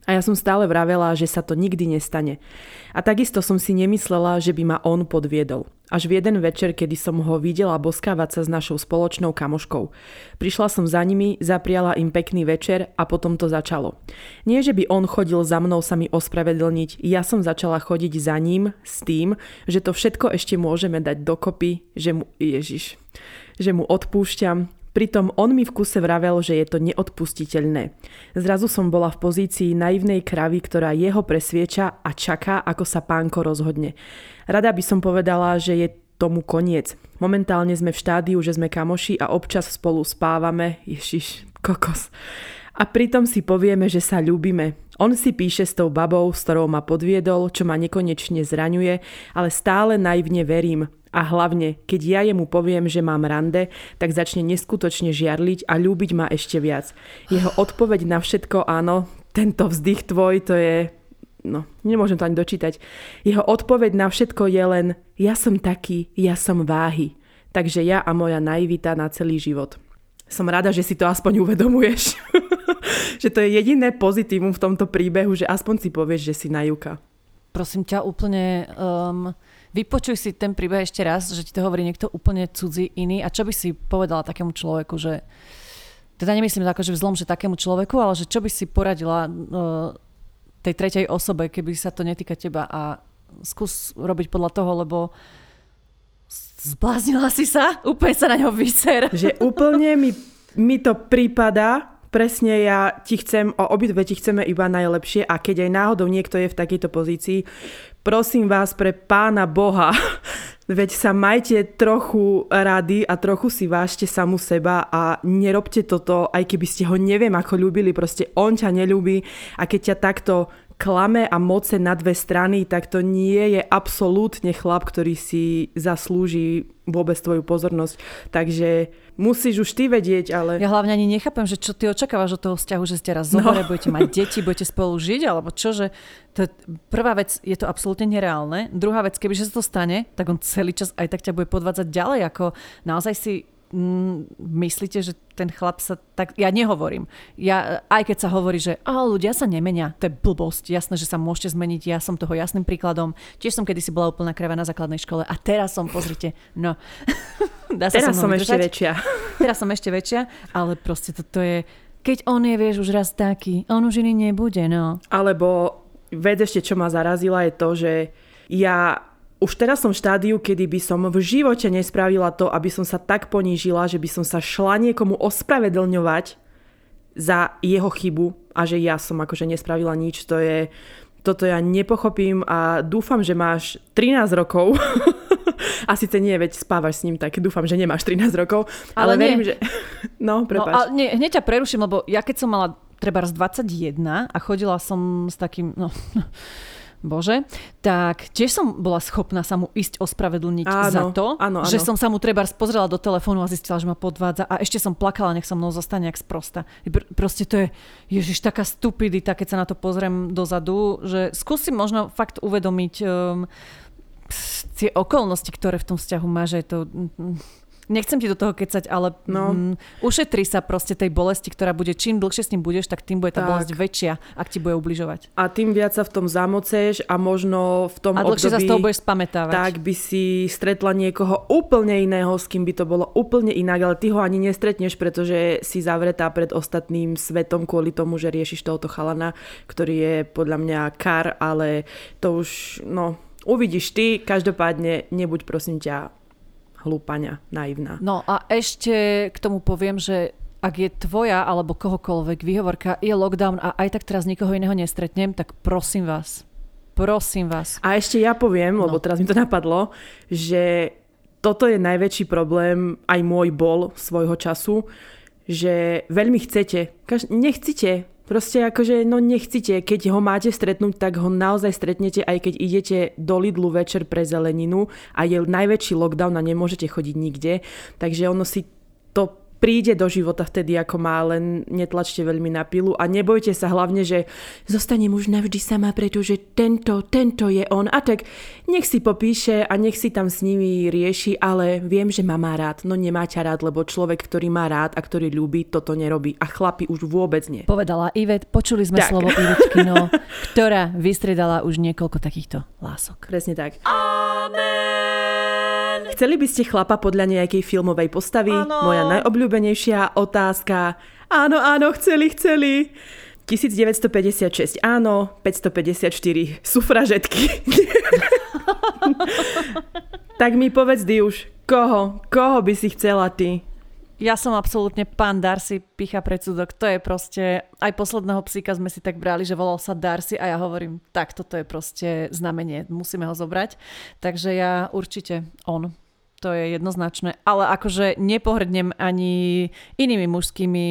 A ja som stále vravela, že sa to nikdy nestane. A takisto som si nemyslela, že by ma on podviedol. Až v jeden večer, kedy som ho videla boskávať sa s našou spoločnou kamoškou. Prišla som za nimi, zapriala im pekný večer a potom to začalo. Nie, že by on chodil za mnou sa mi ospravedlniť, ja som začala chodiť za ním s tým, že to všetko ešte môžeme dať dokopy, že mu, Ježiš, že mu odpúšťam, Pritom on mi v kuse vravel, že je to neodpustiteľné. Zrazu som bola v pozícii naivnej kravy, ktorá jeho presvieča a čaká, ako sa pánko rozhodne. Rada by som povedala, že je tomu koniec. Momentálne sme v štádiu, že sme kamoši a občas spolu spávame. Ježiš, kokos. A pritom si povieme, že sa ľúbime. On si píše s tou babou, s ktorou ma podviedol, čo ma nekonečne zraňuje, ale stále naivne verím. A hlavne, keď ja jemu poviem, že mám rande, tak začne neskutočne žiarliť a ľúbiť ma ešte viac. Jeho odpoveď na všetko áno, tento vzdych tvoj, to je... No, nemôžem to ani dočítať. Jeho odpoveď na všetko je len ja som taký, ja som váhy. Takže ja a moja naivita na celý život. Som rada, že si to aspoň uvedomuješ. že to je jediné pozitívum v tomto príbehu, že aspoň si povieš, že si na juka. Prosím ťa, úplne um, vypočuj si ten príbeh ešte raz, že ti to hovorí niekto úplne cudzí iný a čo by si povedala takému človeku, že teda nemyslím ako, že vzlom, že takému človeku, ale že čo by si poradila uh, tej tretej osobe, keby sa to netýka teba a skús robiť podľa toho, lebo zbláznila si sa, úplne sa na ňo vyser. Že úplne mi, mi to prípada, presne ja ti chcem, o obidve ti chceme iba najlepšie a keď aj náhodou niekto je v takejto pozícii, prosím vás pre pána Boha, veď sa majte trochu rady a trochu si vážte samu seba a nerobte toto, aj keby ste ho neviem ako ľúbili, proste on ťa nelúbi a keď ťa takto klame a moce na dve strany, tak to nie je absolútne chlap, ktorý si zaslúži vôbec tvoju pozornosť. Takže musíš už ty vedieť, ale... Ja hlavne ani nechápem, že čo ty očakávaš od toho vzťahu, že ste raz zohore, no. budete mať deti, budete spolu žiť, alebo čo, že to, prvá vec, je to absolútne nereálne. Druhá vec, keby sa to stane, tak on celý čas aj tak ťa bude podvádzať ďalej, ako naozaj si mm, myslíte, že ten chlap sa tak... Ja nehovorím. Ja, aj keď sa hovorí, že a ľudia sa nemenia, to je blbosť. Jasné, že sa môžete zmeniť. Ja som toho jasným príkladom. Tiež som kedysi bola úplná krava na základnej škole a teraz som, pozrite, no... Dá sa teraz som ešte väčšia. Teraz som ešte väčšia, ale proste toto je... Keď on je, vieš, už raz taký, on už iný nebude, no. Alebo vec ešte, čo ma zarazila, je to, že ja už teraz som v štádiu, kedy by som v živote nespravila to, aby som sa tak ponížila, že by som sa šla niekomu ospravedlňovať za jeho chybu a že ja som akože nespravila nič. To je, toto ja nepochopím a dúfam, že máš 13 rokov. a síce nie, veď spávaš s ním, tak dúfam, že nemáš 13 rokov. Ale, ale verím, že... No, prepáč. No, ale nie, hneď ťa preruším, lebo ja keď som mala treba z 21 a chodila som s takým... No, Bože, tak tiež som bola schopná sa mu ísť ospravedlniť áno, za to, áno, áno. že som sa mu treba pozrela do telefónu a zistila, že ma podvádza a ešte som plakala, nech sa mnou zostane jak sprosta. Pr- proste to je, ježiš, taká stupidita, keď sa na to pozriem dozadu, že skúsim možno fakt uvedomiť um, tie okolnosti, ktoré v tom vzťahu má, že je to... Um, Nechcem ti do toho kecať, ale no. mm, ušetri sa proste tej bolesti, ktorá bude, čím dlhšie s ním budeš, tak tým bude tá tak. bolesť väčšia, ak ti bude ubližovať. A tým viac sa v tom zamoceš a možno v tom a období... sa z toho budeš spamätávať. Tak by si stretla niekoho úplne iného, s kým by to bolo úplne inak, ale ty ho ani nestretneš, pretože si zavretá pred ostatným svetom kvôli tomu, že riešiš tohoto chalana, ktorý je podľa mňa kar, ale to už, no, uvidíš ty, každopádne nebuď prosím ťa hlúpania, naivná. No a ešte k tomu poviem, že ak je tvoja alebo kohokoľvek výhovorka, je lockdown a aj tak teraz nikoho iného nestretnem, tak prosím vás, prosím vás. A ešte ja poviem, lebo no. teraz mi to napadlo, že toto je najväčší problém, aj môj bol svojho času, že veľmi chcete, nechcite Proste akože, no nechcite, keď ho máte stretnúť, tak ho naozaj stretnete, aj keď idete do Lidlu večer pre zeleninu a je najväčší lockdown a nemôžete chodiť nikde. Takže ono si to príde do života vtedy, ako má, len netlačte veľmi na pilu a nebojte sa hlavne, že zostane muž navždy sama, pretože tento, tento je on a tak nech si popíše a nech si tam s nimi rieši, ale viem, že ma má rád. No nemá ťa rád, lebo človek, ktorý má rád a ktorý ľúbi, toto nerobí a chlapi už vôbec nie. Povedala Ivet, počuli sme tak. slovo Ivetky, no, ktorá vystredala už niekoľko takýchto lások. Presne tak. Amen. Chceli by ste chlapa podľa nejakej filmovej postavy? Ano. Moja najobľúbenejšia otázka. Áno, áno, chceli, chceli. 1956 áno, 554 sufražetky. tak mi povedz, už, koho, koho by si chcela ty? Ja som absolútne pán Darcy, picha predsudok. To je proste, aj posledného psíka sme si tak brali, že volal sa Darcy a ja hovorím, tak toto je proste znamenie, musíme ho zobrať. Takže ja určite on to je jednoznačné. Ale akože nepohrdnem ani inými mužskými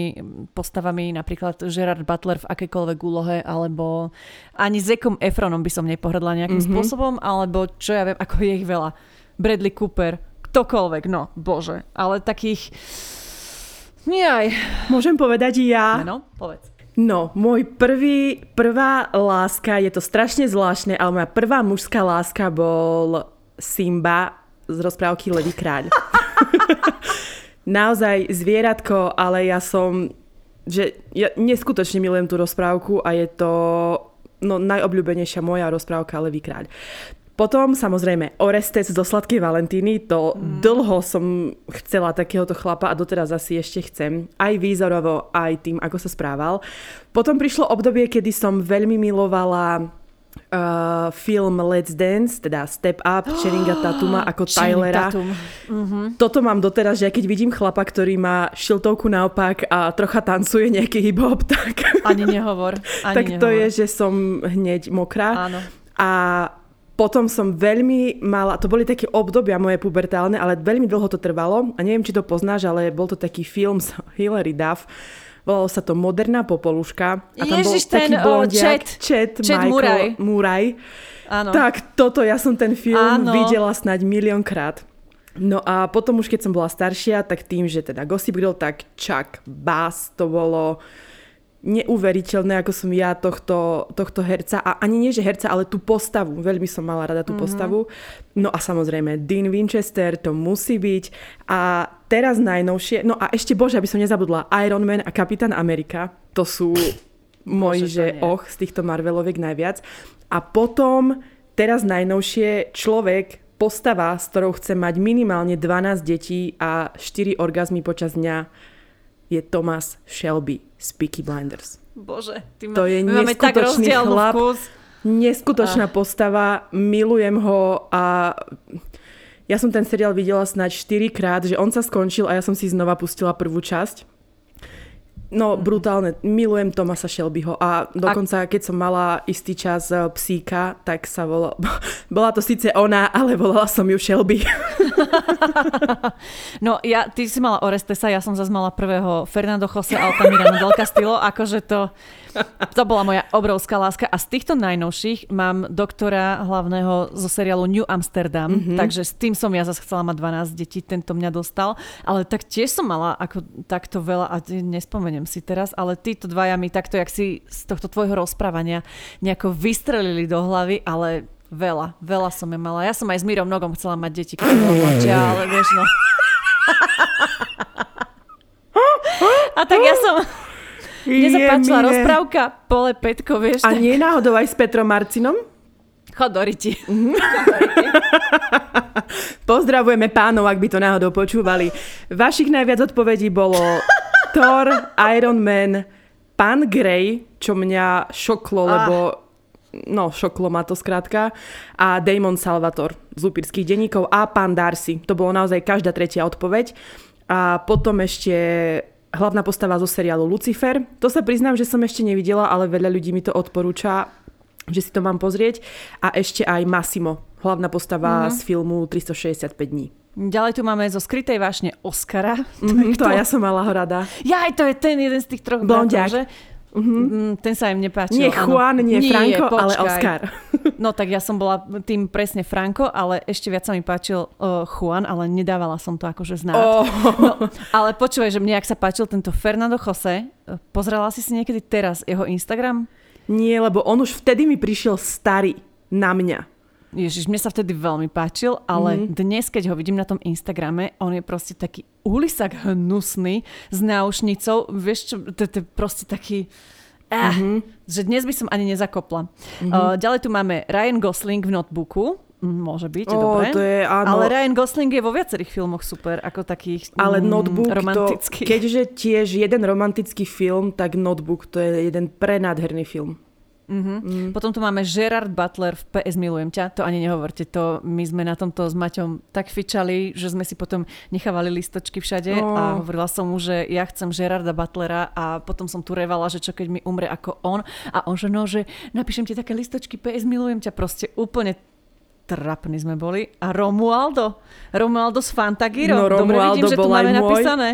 postavami, napríklad Gerard Butler v akékoľvek úlohe, alebo ani Zekom Efronom by som nepohrdla nejakým mm-hmm. spôsobom, alebo čo ja viem, ako je ich veľa. Bradley Cooper, ktokoľvek, no bože. Ale takých... Jaj. Môžem povedať ja? No, povedz. No, môj prvý, prvá láska, je to strašne zvláštne, ale moja prvá mužská láska bol Simba z rozprávky Levý kráľ. Naozaj zvieratko, ale ja som, že ja neskutočne milujem tú rozprávku a je to no, najobľúbenejšia moja rozprávka Levý kráľ. Potom samozrejme Orestes zo Sladkej Valentíny, to mm. dlho som chcela takéhoto chlapa a doteraz asi ešte chcem. Aj výzorovo, aj tým, ako sa správal. Potom prišlo obdobie, kedy som veľmi milovala uh, film Let's Dance, teda Step Up, Channinga Tatuma ako Tylera. Uh-huh. Toto mám doteraz, že keď vidím chlapa, ktorý má šiltovku naopak a trocha tancuje nejaký hip-hop, tak... Ani nehovor. Ani tak nehovor. to je, že som hneď mokrá. Áno. A potom som veľmi mala, to boli také obdobia moje pubertálne, ale veľmi dlho to trvalo a neviem, či to poznáš, ale bol to taký film s Hilary Duff, Volalo sa to Moderná popoluška. A tam Ježiš, bol taký ten blondiak, Chet, Chet Michael Murray. Murray. Áno. Tak toto, ja som ten film Áno. videla snáď miliónkrát. No a potom už keď som bola staršia, tak tým, že teda Gossip Girl, tak Chuck Bass to bolo neuveriteľné, ako som ja tohto, tohto herca, a ani nie, že herca, ale tú postavu, veľmi som mala rada tú mm-hmm. postavu. No a samozrejme Dean Winchester, to musí byť. A teraz najnovšie, no a ešte bože, aby som nezabudla, Iron Man a Kapitán Amerika, to sú moji, že och, z týchto Marveloviek najviac. A potom teraz najnovšie človek, postava, s ktorou chce mať minimálne 12 detí a 4 orgazmy počas dňa, je Thomas Shelby z Peaky Blinders. Bože, ty ma, to je my máme tak chlap, vkus. neskutočná a... postava, milujem ho a ja som ten seriál videla snáď 4 krát, že on sa skončil a ja som si znova pustila prvú časť No, brutálne. Milujem Tomasa Shelbyho a dokonca, keď som mala istý čas eh, psíka, tak sa volala... Bola to síce ona, ale volala som ju Shelby. no, ja, ty si mala Orestesa, ja som zase mala prvého Fernando Jose Altamira del Castillo, akože to to bola moja obrovská láska. A z týchto najnovších mám doktora hlavného zo seriálu New Amsterdam, mm-hmm. takže s tým som ja zase chcela mať 12 detí, tento mňa dostal. Ale tak tiež som mala ako takto veľa, a nespomeniem si teraz, ale títo dvaja mi takto, jak si z tohto tvojho rozprávania nejako vystrelili do hlavy, ale veľa, veľa som je mala. Ja som aj s Mírom Nogom chcela mať deti, keď mladšia, ale vieš no. A tak ja som... Mne sa páčila rozprávka Pole Petko, vieš. A tak... nie náhodou aj s Petrom Marcinom? Chodoriti. Mm-hmm. Pozdravujeme pánov, ak by to náhodou počúvali. Vašich najviac odpovedí bolo Thor, Iron Man, Pán Grey, čo mňa šoklo, ah. lebo no, šoklo ma to skrátka, a Damon Salvator z Lupírských denníkov a Pán Darcy. To bolo naozaj každá tretia odpoveď. A potom ešte hlavná postava zo seriálu Lucifer. To sa priznám, že som ešte nevidela, ale veľa ľudí mi to odporúča, že si to mám pozrieť. A ešte aj Massimo, hlavná postava mm-hmm. z filmu 365 dní. Ďalej tu máme zo skrytej vášne Oscara. Mm-hmm, to, to ja som mala rada. Ja aj to je ten jeden z tých troch Blondiak. Bratov, že? Mm, ten sa im nepáčil. Nie áno. Juan, nie, Nie, Franco, ale počkaj. Oscar. No tak ja som bola tým presne Franco, ale ešte viac sa mi páčil uh, Juan, ale nedávala som to akože znát. Oh. No, ale počúvaj, že mne, ak sa páčil tento Fernando Jose, uh, pozrela si si niekedy teraz jeho Instagram? Nie, lebo on už vtedy mi prišiel starý na mňa. Ježiš, mne sa vtedy veľmi páčil, ale mm-hmm. dnes, keď ho vidím na tom Instagrame, on je proste taký úlisak hnusný s náušnicou, vieš čo, to to je proste taký... Ah, mm-hmm. Že dnes by som ani nezakopla. Mm-hmm. Uh, ďalej tu máme Ryan Gosling v notebooku. Mm, Môže byť, Ó, dobre. to je, áno. Ale Ryan Gosling je vo viacerých filmoch super, ako takých Ale mm, Notebook, to, romantických. keďže tiež jeden romantický film, tak Notebook to je jeden prenádherný film. Mm. Potom tu máme Gerard Butler v PS Milujem ťa. To ani nehovorte, to my sme na tomto s Maťom tak fičali, že sme si potom nechávali listočky všade Oh. a hovorila som mu, že ja chcem Gerarda Butlera a potom som tu revala, že čo keď mi umre ako on a on že no, že napíšem ti také listočky PS Milujem ťa. Proste úplne trapní sme boli. A Romualdo. Romualdo z Fantagiro. No, Dobre Romualdo vidím, že tu máme môj. napísané.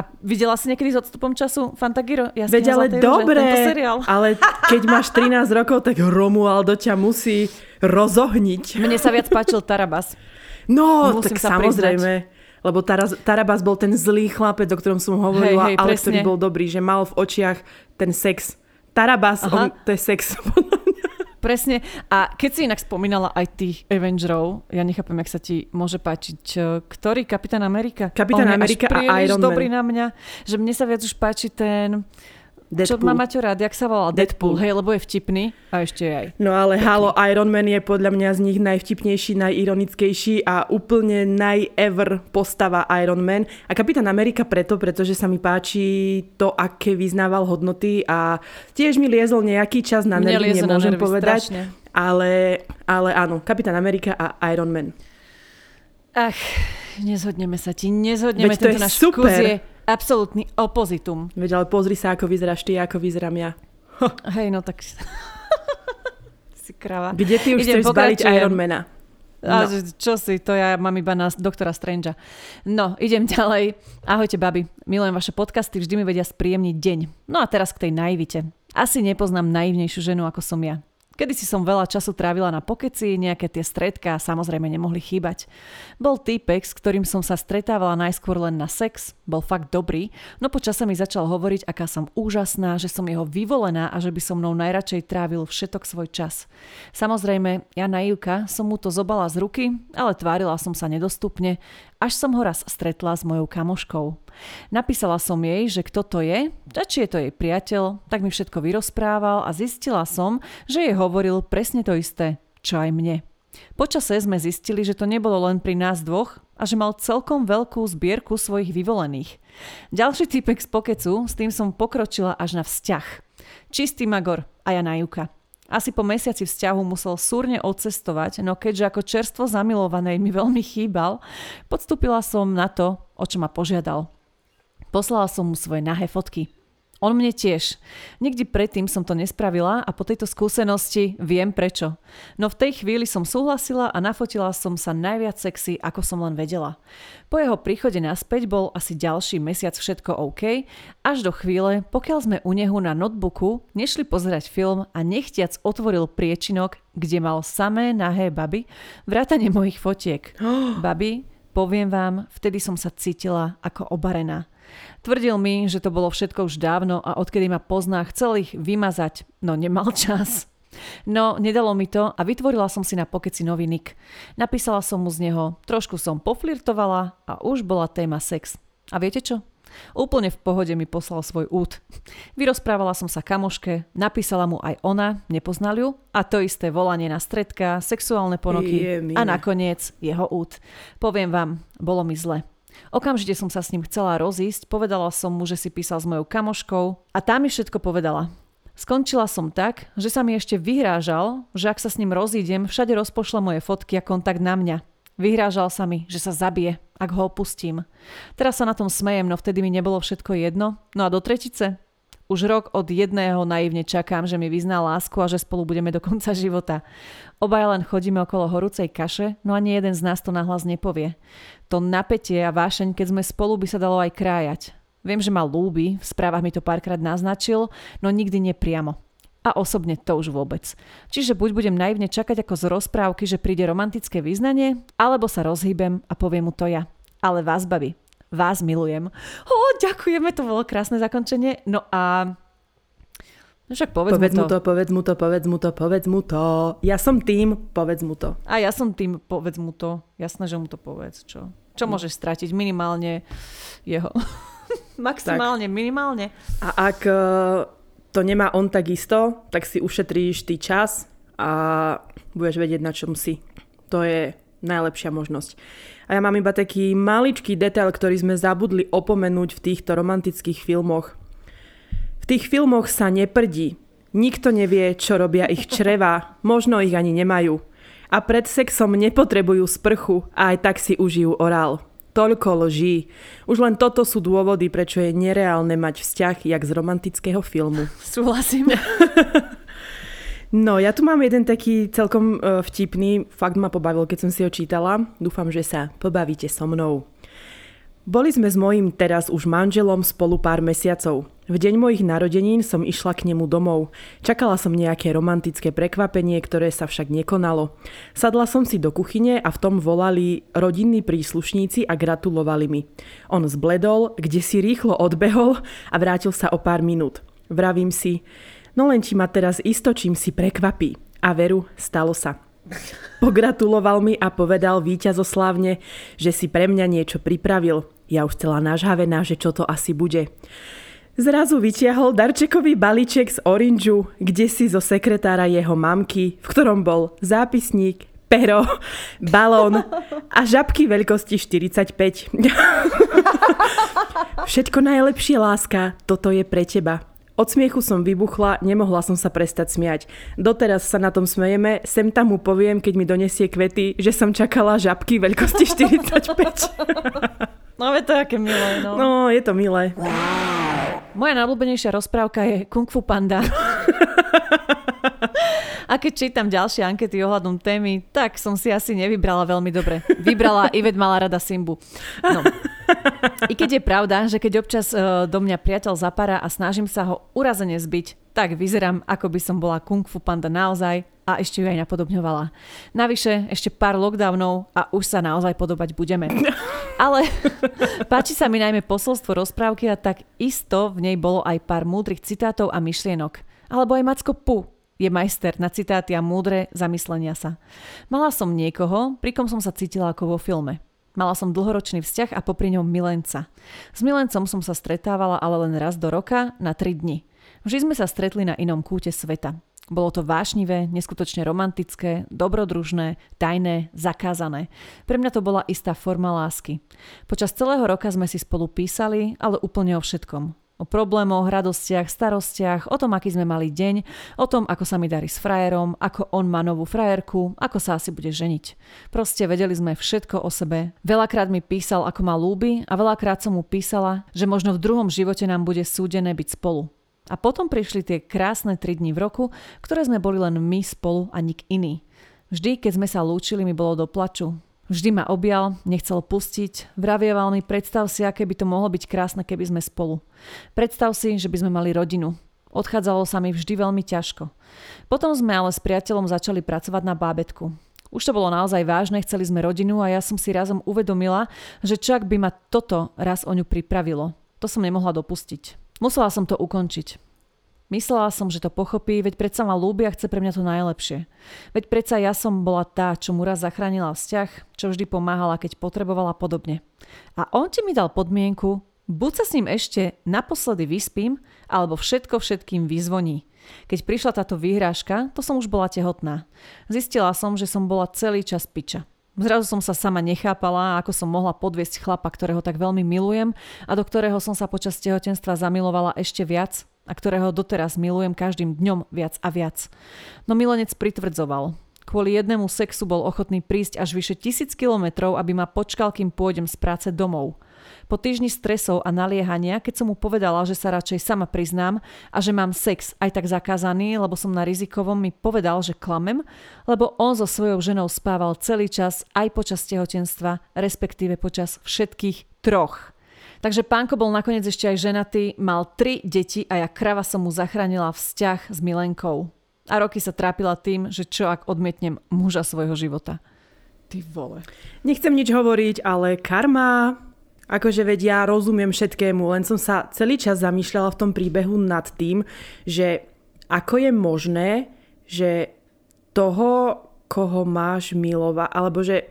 A videla si niekedy s odstupom času Fantagiro? Ja Veď ale dobre, seriál. ale keď máš 13 rokov, tak Romualdo ťa musí rozohniť. Mne sa viac páčil Tarabas. No, Musím tak sa samozrejme. Lebo Taras, Tarabas bol ten zlý chlapec, o ktorom som hovorila, Hej, hej, ale presne. ktorý bol dobrý, že mal v očiach ten sex. Tarabas, Aha. on, to je sex. Presne. A keď si inak spomínala aj tých Avengerov, ja nechápem, jak sa ti môže páčiť, eh, ktorý Kapitán Amerika? Kapitán On Amerika a Iron Man. dobrý na mňa, že mne sa viac už páči ten... Čo Deadpool. má Maťo rád, jak sa volal? Deadpool. Deadpool. Hej, lebo je vtipný a ešte aj. No ale halo, Iron Man je podľa mňa z nich najvtipnejší, najironickejší a úplne najever postava Iron Man. A Kapitán Amerika preto, pretože sa mi páči to, aké vyznával hodnoty a tiež mi liezol nejaký čas na nervy, lieze na nemôžem nervy povedať. strašne. Ale, ale áno, Kapitán Amerika a Iron Man. Ach, nezhodneme sa ti, nezhodneme. Veď to je náš super. vkus je absolútny opozitum. Veď ale pozri sa, ako vyzeráš ty, ako vyzerám ja. Hej, no tak... si krava. Kde ty už Idem, chceš zbaliť. Ironmana? A No. že- čo si, to ja mám iba na doktora Strangea. No, idem ďalej. Ahojte, baby. Milujem vaše podcasty, vždy mi vedia spríjemniť deň. No a teraz k tej naivite. Asi nepoznám naivnejšiu ženu, ako som ja. Kedy si som veľa času trávila na pokeci, nejaké tie stredká samozrejme nemohli chýbať. Bol týpek, s ktorým som sa stretávala najskôr len na sex, bol fakt dobrý, no počase mi začal hovoriť, aká som úžasná, že som jeho vyvolená a že by so mnou najradšej trávil všetok svoj čas. Samozrejme, ja naivka som mu to zobala z ruky, ale tvárila som sa nedostupne, až som ho raz stretla s mojou kamoškou. Napísala som jej, že kto to je, a či je to jej priateľ, tak mi všetko vyrozprával a zistila som, že jej hovoril presne to isté, čo aj mne. Počase sme zistili, že to nebolo len pri nás dvoch a že mal celkom veľkú zbierku svojich vyvolených. Ďalší typek z pokecu, s tým som pokročila až na vzťah. Čistý magor a ja najuka. Asi po mesiaci vzťahu musel súrne odcestovať, no keďže ako čerstvo zamilovanej mi veľmi chýbal, podstúpila som na to, o čo ma požiadal. Poslala som mu svoje nahé fotky. On mne tiež. Nikdy predtým som to nespravila a po tejto skúsenosti viem prečo. No v tej chvíli som súhlasila a nafotila som sa najviac sexy, ako som len vedela. Po jeho príchode naspäť bol asi ďalší mesiac všetko OK, až do chvíle, pokiaľ sme u nehu na notebooku nešli pozerať film a nechtiac otvoril priečinok, kde mal samé nahé baby, vrátane mojich fotiek. Baby, poviem vám, vtedy som sa cítila ako obarená. Tvrdil mi, že to bolo všetko už dávno a odkedy ma pozná, chcel ich vymazať, no nemal čas. No, nedalo mi to a vytvorila som si na pokeci nový nick. Napísala som mu z neho, trošku som poflirtovala a už bola téma sex. A viete čo? Úplne v pohode mi poslal svoj út. Vyrozprávala som sa kamoške, napísala mu aj ona, nepoznal ju, a to isté volanie na stredka, sexuálne ponoky a nakoniec jeho út. Poviem vám, bolo mi zle. Okamžite som sa s ním chcela rozísť, povedala som mu, že si písal s mojou kamoškou a tá mi všetko povedala. Skončila som tak, že sa mi ešte vyhrážal, že ak sa s ním rozídem, všade rozpošle moje fotky a kontakt na mňa. Vyhrážal sa mi, že sa zabije, ak ho opustím. Teraz sa na tom smejem, no vtedy mi nebolo všetko jedno. No a do tretice? Už rok od jedného naivne čakám, že mi vyzná lásku a že spolu budeme do konca života. Obaja len chodíme okolo horúcej kaše, no ani jeden z nás to nahlas nepovie. To napätie a vášeň, keď sme spolu, by sa dalo aj krájať. Viem, že ma lúbi, v správach mi to párkrát naznačil, no nikdy nepriamo. A osobne to už vôbec. Čiže buď budem naivne čakať ako z rozprávky, že príde romantické význanie, alebo sa rozhýbem a poviem mu to ja. Ale vás, babi, vás milujem. Ó, ďakujeme, to bolo krásne zakončenie. No a No však povedz, povedz mu, to. to. Povedz mu to, povedz mu to, povedz mu to. Ja som tým, povedz mu to. A ja som tým, povedz mu to. Jasné, že mu to povedz. Čo, čo hm. môžeš stratiť? Minimálne jeho. Maximálne, tak. minimálne. A ak e, to nemá on takisto, tak si ušetríš ty čas a budeš vedieť, na čom si. To je najlepšia možnosť. A ja mám iba taký maličký detail, ktorý sme zabudli opomenúť v týchto romantických filmoch tých filmoch sa neprdí. Nikto nevie, čo robia ich čreva, možno ich ani nemajú. A pred sexom nepotrebujú sprchu a aj tak si užijú orál. Toľko loží. Už len toto sú dôvody, prečo je nereálne mať vzťah jak z romantického filmu. Súhlasím. no, ja tu mám jeden taký celkom uh, vtipný, fakt ma pobavil, keď som si ho čítala. Dúfam, že sa pobavíte so mnou. Boli sme s mojím teraz už manželom spolu pár mesiacov. V deň mojich narodenín som išla k nemu domov. Čakala som nejaké romantické prekvapenie, ktoré sa však nekonalo. Sadla som si do kuchyne a v tom volali rodinní príslušníci a gratulovali mi. On zbledol, kde si rýchlo odbehol a vrátil sa o pár minút. Vravím si, no len ti ma teraz isto čím si prekvapí. A veru, stalo sa. Pogratuloval mi a povedal víťazoslávne, že si pre mňa niečo pripravil. Ja už celá nažhavená, že čo to asi bude. Zrazu vytiahol darčekový balíček z Orangeu, kde si zo sekretára jeho mamky, v ktorom bol zápisník, pero, balón a žabky veľkosti 45. Všetko najlepšie, láska, toto je pre teba. Od smiechu som vybuchla, nemohla som sa prestať smiať. Doteraz sa na tom smejeme, sem tam mu poviem, keď mi donesie kvety, že som čakala žabky veľkosti 45. No je to aké milé, no. No, je to milé. Moja najblúbenejšia rozprávka je Kung Fu Panda. A keď čítam ďalšie ankety ohľadom témy, tak som si asi nevybrala veľmi dobre. Vybrala, Ivet mala rada Simbu. No. I keď je pravda, že keď občas uh, do mňa priateľ zapára a snažím sa ho urazene zbyť, tak vyzerám, ako by som bola kung fu panda naozaj a ešte ju aj napodobňovala. Navyše ešte pár lockdownov a už sa naozaj podobať budeme. Ale páči sa mi najmä posolstvo rozprávky a tak isto v nej bolo aj pár múdrych citátov a myšlienok. Alebo aj Macko Pu, je majster na citáty a múdre zamyslenia sa. Mala som niekoho, pri kom som sa cítila ako vo filme. Mala som dlhoročný vzťah a popri ňom milenca. S milencom som sa stretávala ale len raz do roka na 3 dni. Vždy sme sa stretli na inom kúte sveta. Bolo to vášnivé, neskutočne romantické, dobrodružné, tajné, zakázané. Pre mňa to bola istá forma lásky. Počas celého roka sme si spolu písali, ale úplne o všetkom. O problémoch, radostiach, starostiach, o tom, aký sme mali deň, o tom, ako sa mi darí s frajerom, ako on má novú frajerku, ako sa asi bude ženiť. Proste vedeli sme všetko o sebe. Veľakrát mi písal, ako ma lúbi a veľakrát som mu písala, že možno v druhom živote nám bude súdené byť spolu. A potom prišli tie krásne tri dni v roku, ktoré sme boli len my spolu a nik iný. Vždy, keď sme sa lúčili, mi bolo do plaču. Vždy ma objal, nechcel pustiť, vravieval mi, predstav si, aké by to mohlo byť krásne, keby sme spolu. Predstav si, že by sme mali rodinu. Odchádzalo sa mi vždy veľmi ťažko. Potom sme ale s priateľom začali pracovať na bábetku. Už to bolo naozaj vážne, chceli sme rodinu a ja som si razom uvedomila, že čak by ma toto raz o ňu pripravilo. To som nemohla dopustiť. Musela som to ukončiť. Myslela som, že to pochopí, veď predsa ma ľúbi a chce pre mňa to najlepšie. Veď predsa ja som bola tá, čo mu raz zachránila vzťah, čo vždy pomáhala, keď potrebovala podobne. A on ti mi dal podmienku, buď sa s ním ešte naposledy vyspím, alebo všetko všetkým vyzvoní. Keď prišla táto výhrážka, to som už bola tehotná. Zistila som, že som bola celý čas piča. Zrazu som sa sama nechápala, ako som mohla podviesť chlapa, ktorého tak veľmi milujem a do ktorého som sa počas tehotenstva zamilovala ešte viac a ktorého doteraz milujem každým dňom viac a viac. No milenec pritvrdzoval. Kvôli jednému sexu bol ochotný prísť až vyše tisíc kilometrov, aby ma počkal, kým pôjdem z práce domov. Po týždni stresov a naliehania, keď som mu povedala, že sa radšej sama priznám a že mám sex aj tak zakázaný, lebo som na rizikovom, mi povedal, že klamem, lebo on so svojou ženou spával celý čas aj počas tehotenstva, respektíve počas všetkých troch. Takže pánko bol nakoniec ešte aj ženatý, mal tri deti a ja krava som mu zachránila vzťah s Milenkou. A roky sa trápila tým, že čo ak odmietnem muža svojho života. Ty vole. Nechcem nič hovoriť, ale karma, akože veď ja rozumiem všetkému, len som sa celý čas zamýšľala v tom príbehu nad tým, že ako je možné, že toho, koho máš milovať, alebo že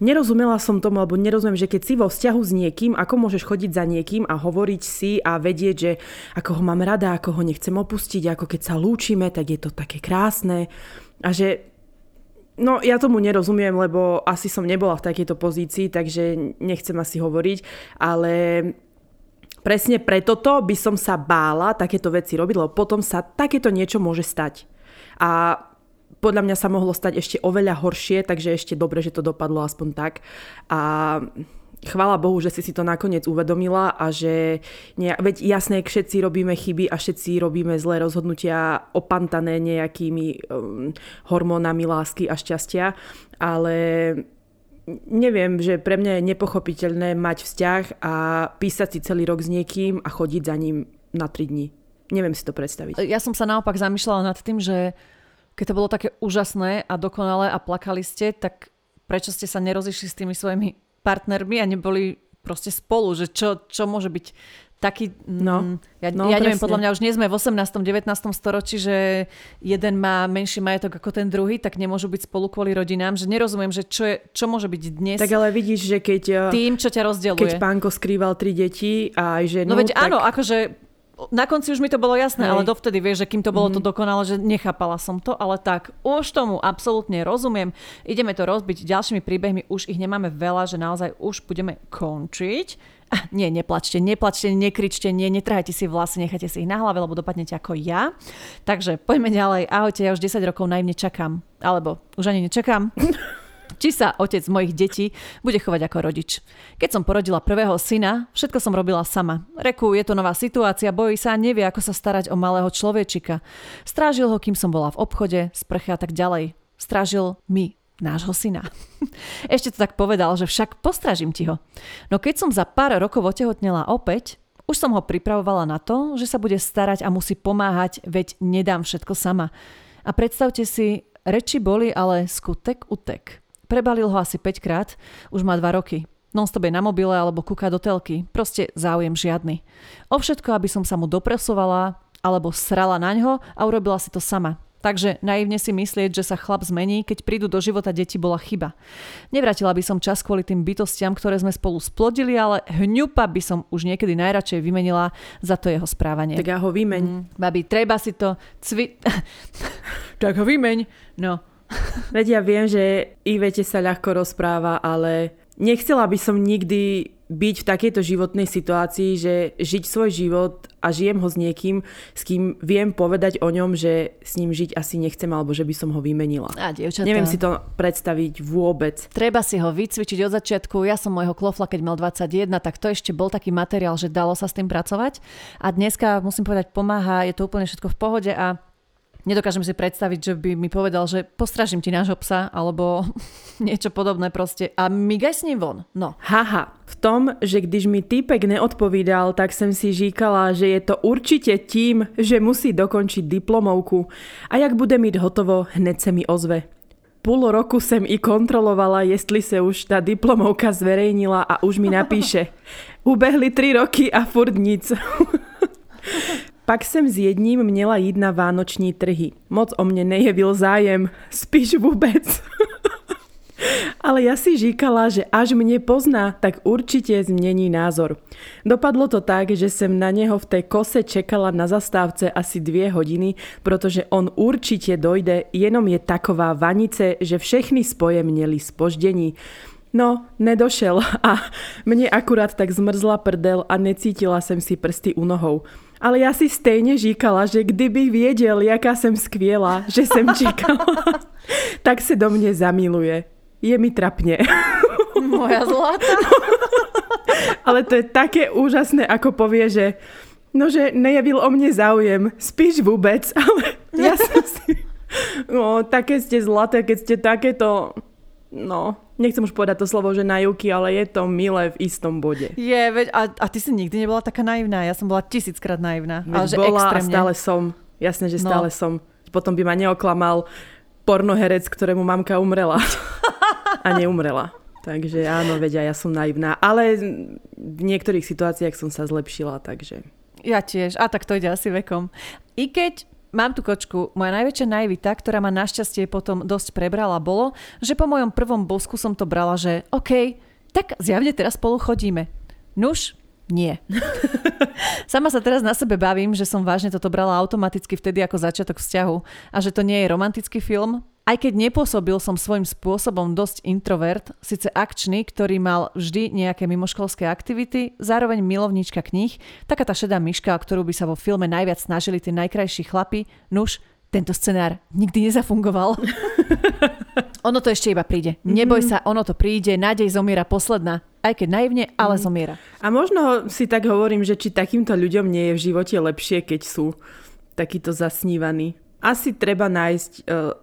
nerozumela som tomu, alebo nerozumiem, že keď si vo vzťahu s niekým, ako môžeš chodiť za niekým a hovoriť si a vedieť, že ako ho mám rada, ako ho nechcem opustiť, ako keď sa lúčime, tak je to také krásne. A že No ja tomu nerozumiem, lebo asi som nebola v takejto pozícii, takže nechcem asi hovoriť, ale presne preto to by som sa bála takéto veci robiť, lebo potom sa takéto niečo môže stať. A podľa mňa sa mohlo stať ešte oveľa horšie, takže ešte dobre, že to dopadlo aspoň tak. A chvála Bohu, že si si to nakoniec uvedomila a že ne, veď jasné, všetci robíme chyby a všetci robíme zlé rozhodnutia opantané nejakými um, hormónami lásky a šťastia, ale neviem, že pre mňa je nepochopiteľné mať vzťah a písať si celý rok s niekým a chodiť za ním na 3 dní. Neviem si to predstaviť. Ja som sa naopak zamýšľala nad tým, že keď to bolo také úžasné a dokonalé a plakali ste, tak prečo ste sa nerozišli s tými svojimi partnermi a neboli proste spolu, že čo, čo môže byť taký... No, mm, ja, no, ja neviem, podľa mňa už nie sme v 18. 19. storočí, že jeden má menší majetok ako ten druhý, tak nemôžu byť spolu kvôli rodinám, že nerozumiem, že čo, je, čo môže byť dnes... Tak ale vidíš, že keď... Tým, čo ťa rozdeluje. Keď pánko skrýval tri deti a aj ženu... No veď tak... áno, akože na konci už mi to bolo jasné, Hej. ale dovtedy vieš, že kým to bolo mm-hmm. to dokonale, že nechápala som to, ale tak už tomu absolútne rozumiem. Ideme to rozbiť ďalšími príbehmi, už ich nemáme veľa, že naozaj už budeme končiť. Ah, nie, neplačte, neplačte, nekričte, nie, netrhajte si vlasy, nechajte si ich na hlave, lebo dopadnete ako ja. Takže poďme ďalej. Ahojte, ja už 10 rokov naivne čakám. Alebo už ani nečakám. či sa otec mojich detí bude chovať ako rodič. Keď som porodila prvého syna, všetko som robila sama. Reku, je to nová situácia, bojí sa a nevie, ako sa starať o malého človečika. Strážil ho, kým som bola v obchode, sprche a tak ďalej. Strážil mi nášho syna. Ešte to tak povedal, že však postražím ti ho. No keď som za pár rokov otehotnela opäť, už som ho pripravovala na to, že sa bude starať a musí pomáhať, veď nedám všetko sama. A predstavte si, reči boli, ale skutek utek. Prebalil ho asi 5 krát, už má 2 roky. Non-stop je na mobile alebo kúka do telky. Proste záujem žiadny. O všetko, aby som sa mu dopresovala alebo srala na ňo a urobila si to sama. Takže naivne si myslieť, že sa chlap zmení, keď prídu do života deti, bola chyba. Nevrátila by som čas kvôli tým bytostiam, ktoré sme spolu splodili, ale hňupa by som už niekedy najradšej vymenila za to jeho správanie. Tak ja ho vymeň. Mm, babi, treba si to cvi... tak ho vymeň. No, Veď ja viem, že Ivete sa ľahko rozpráva, ale nechcela by som nikdy byť v takejto životnej situácii, že žiť svoj život a žijem ho s niekým, s kým viem povedať o ňom, že s ním žiť asi nechcem, alebo že by som ho vymenila. A dievčatá. Neviem si to predstaviť vôbec. Treba si ho vycvičiť od začiatku. Ja som môjho klofla, keď mal 21, tak to ešte bol taký materiál, že dalo sa s tým pracovať. A dneska, musím povedať, pomáha, je to úplne všetko v pohode a Nedokážem si predstaviť, že by mi povedal, že postražím ti nášho psa, alebo niečo podobné proste. A migaj s ním von. No. Haha, v tom, že když mi týpek neodpovídal, tak som si říkala, že je to určite tím, že musí dokončiť diplomovku. A jak bude mít hotovo, hned se mi ozve. Půl roku jsem i kontrolovala, jestli se už ta diplomovka zverejnila a už mi napíše. Ubehli tri roky a furt nic. Pak jsem s jedním měla jít na vánoční trhy. Moc o mne nejevil zájem, spíš vôbec. Ale ja si říkala, že až mne pozná, tak určite zmení názor. Dopadlo to tak, že som na neho v tej kose čekala na zastávce asi dvie hodiny, protože on určite dojde, jenom je taková vanice, že všechny spoje měli spoždení. No, nedošel a mne akurát tak zmrzla prdel a necítila som si prsty u nohou. Ale ja si stejne říkala, že kdyby viedel, jaká som skviela, že som čekala, tak sa do mne zamiluje. Je mi trapne. Moja zlata. Ale to je také úžasné, ako povie, že no, že nejavil o mne záujem. Spíš vôbec, ale ja som si... No, také ste zlaté, keď ste takéto... No, nechcem už povedať to slovo, že naivky, ale je to milé v istom bode. Je, veď, a, a ty si nikdy nebola taká naivná. Ja som bola tisíckrát naivná. Veď ale že bola extrémne. a stále som. Jasne, že no. stále no. som. Potom by ma neoklamal pornoherec, ktorému mamka umrela. a neumrela. Takže áno, vedia, ja som naivná. Ale v niektorých situáciách som sa zlepšila, takže... Ja tiež. A tak to ide asi vekom. I keď mám tu kočku, moja najväčšia naivita, ktorá ma našťastie potom dosť prebrala, bolo, že po mojom prvom bosku som to brala, že OK, tak zjavne teraz spolu chodíme. Nuž, nie. Sama sa teraz na sebe bavím, že som vážne toto brala automaticky vtedy ako začiatok vzťahu a že to nie je romantický film, aj keď nepôsobil som svojím spôsobom dosť introvert, síce akčný, ktorý mal vždy nejaké mimoškolské aktivity, zároveň milovníčka kníh, taká tá šedá myška, ktorú by sa vo filme najviac snažili tie najkrajší chlapi, nuž, tento scenár nikdy nezafungoval. ono to ešte iba príde. Neboj mm-hmm. sa, ono to príde, nádej zomiera posledná. Aj keď naivne, ale mm. zomiera. A možno si tak hovorím, že či takýmto ľuďom nie je v živote lepšie, keď sú takíto zasnívaní. Asi treba nájsť uh,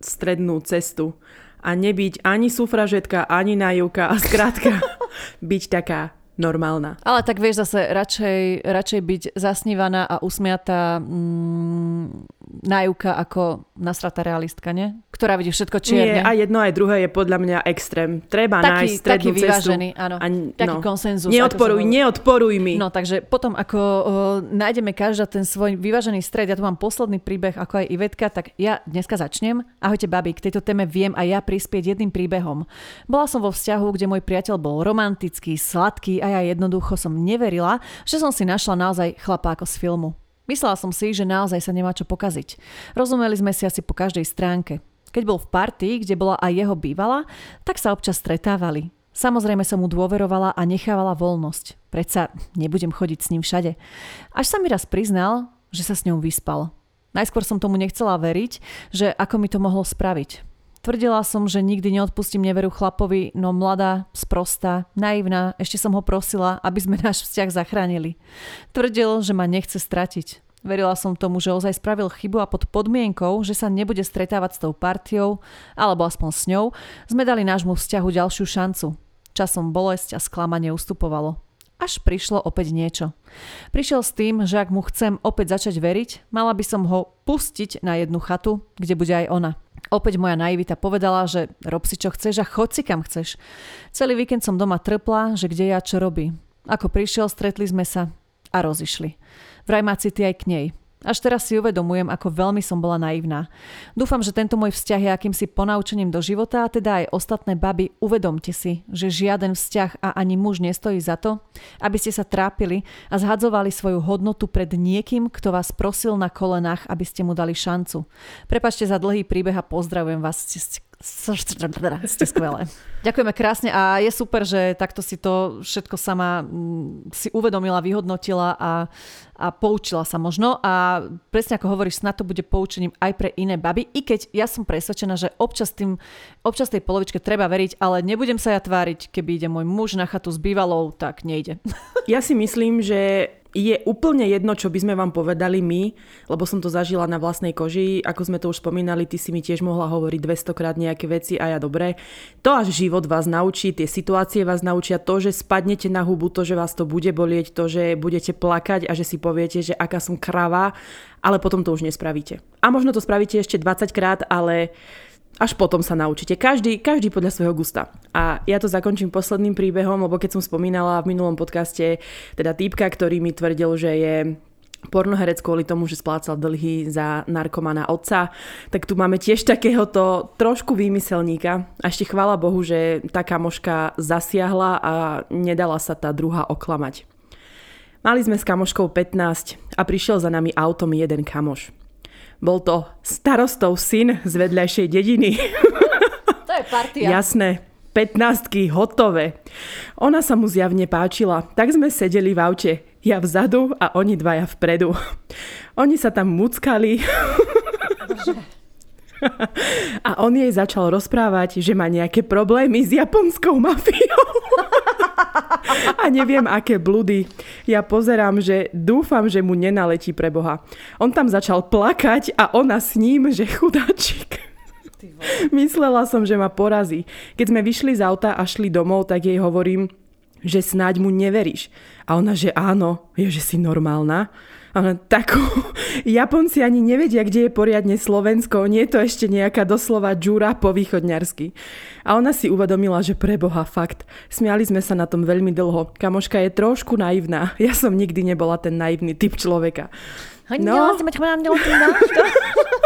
strednú cestu a nebyť ani sufražetka, ani naivka a skrátka byť taká normálna. Ale tak vieš zase radšej, radšej byť zasnívaná a usmiatá mm, nájúka ako nasratá realistka, nie? ktorá vidí všetko čierne. Nie, a jedno aj druhé je podľa mňa extrém. Treba taký, nájsť strednú taký vyvážený, cestu. áno. A, taký no, konsenzus. Neodporuj, neodporuj mi. No takže potom, ako o, nájdeme každá ten svoj vyvážený stred, ja tu mám posledný príbeh, ako aj Ivetka, tak ja dneska začnem. Ahojte, babi, k tejto téme viem aj ja prispieť jedným príbehom. Bola som vo vzťahu, kde môj priateľ bol romantický, sladký a ja jednoducho som neverila, že som si našla naozaj chlapá ako z filmu. Myslela som si, že naozaj sa nemá čo pokaziť. Rozumeli sme si asi po každej stránke. Keď bol v partii, kde bola aj jeho bývala, tak sa občas stretávali. Samozrejme som mu dôverovala a nechávala voľnosť. Predsa nebudem chodiť s ním všade. Až sa mi raz priznal, že sa s ňou vyspal. Najskôr som tomu nechcela veriť, že ako mi to mohlo spraviť. Tvrdila som, že nikdy neodpustím neveru chlapovi, no mladá, sprostá, naivná, ešte som ho prosila, aby sme náš vzťah zachránili. Tvrdil, že ma nechce stratiť. Verila som tomu, že ozaj spravil chybu a pod podmienkou, že sa nebude stretávať s tou partiou, alebo aspoň s ňou, sme dali nášmu vzťahu ďalšiu šancu. Časom bolesť a sklamanie ustupovalo. Až prišlo opäť niečo. Prišiel s tým, že ak mu chcem opäť začať veriť, mala by som ho pustiť na jednu chatu, kde bude aj ona. Opäť moja naivita povedala, že rob si čo chceš a chod si kam chceš. Celý víkend som doma trpla, že kde ja čo robí. Ako prišiel, stretli sme sa a rozišli. Vraj má city aj k nej. Až teraz si uvedomujem, ako veľmi som bola naivná. Dúfam, že tento môj vzťah je akýmsi ponaučením do života a teda aj ostatné baby uvedomte si, že žiaden vzťah a ani muž nestojí za to, aby ste sa trápili a zhadzovali svoju hodnotu pred niekým, kto vás prosil na kolenách, aby ste mu dali šancu. Prepačte za dlhý príbeh a pozdravujem vás, ste, ste skvelé. Ďakujeme krásne a je super, že takto si to všetko sama mm, si uvedomila, vyhodnotila a, a poučila sa možno. A presne ako hovoríš, snad to bude poučením aj pre iné baby. I keď ja som presvedčená, že občas, tým, občas tej polovičke treba veriť, ale nebudem sa ja tváriť, keby ide môj muž na chatu s bývalou, tak nejde. Ja si myslím, že je úplne jedno, čo by sme vám povedali my, lebo som to zažila na vlastnej koži. Ako sme to už spomínali, ty si mi tiež mohla hovoriť 200 krát nejaké veci a ja dobre. To až život vás naučí, tie situácie vás naučia to, že spadnete na hubu, to, že vás to bude bolieť, to, že budete plakať a že si poviete, že aká som krava, ale potom to už nespravíte. A možno to spravíte ešte 20 krát, ale až potom sa naučíte. Každý, každý podľa svojho gusta. A ja to zakončím posledným príbehom, lebo keď som spomínala v minulom podcaste teda týpka, ktorý mi tvrdil, že je pornoherec kvôli tomu, že splácal dlhy za narkomana otca, tak tu máme tiež takéhoto trošku výmyselníka. A ešte chvála Bohu, že tá kamoška zasiahla a nedala sa tá druhá oklamať. Mali sme s kamoškou 15 a prišiel za nami autom jeden kamoš. Bol to starostov syn z vedľajšej dediny. To je partia. Jasné, 15 hotové. Ona sa mu zjavne páčila, tak sme sedeli v aute. Ja vzadu a oni dvaja vpredu. Oni sa tam muckali. A on jej začal rozprávať, že má nejaké problémy s japonskou mafiou. A neviem, aké bludy. Ja pozerám, že dúfam, že mu nenaletí pre Boha. On tam začal plakať a ona s ním, že chudáčik. Myslela som, že ma porazí. Keď sme vyšli z auta a šli domov, tak jej hovorím, že snáď mu neveríš. A ona, že áno, je, že si normálna. Takú, Japonci ani nevedia, kde je poriadne Slovensko, nie je to ešte nejaká doslova džúra po východňarsky. A ona si uvedomila, že preboha, fakt. Smiali sme sa na tom veľmi dlho. Kamoška je trošku naivná. Ja som nikdy nebola ten naivný typ človeka. No.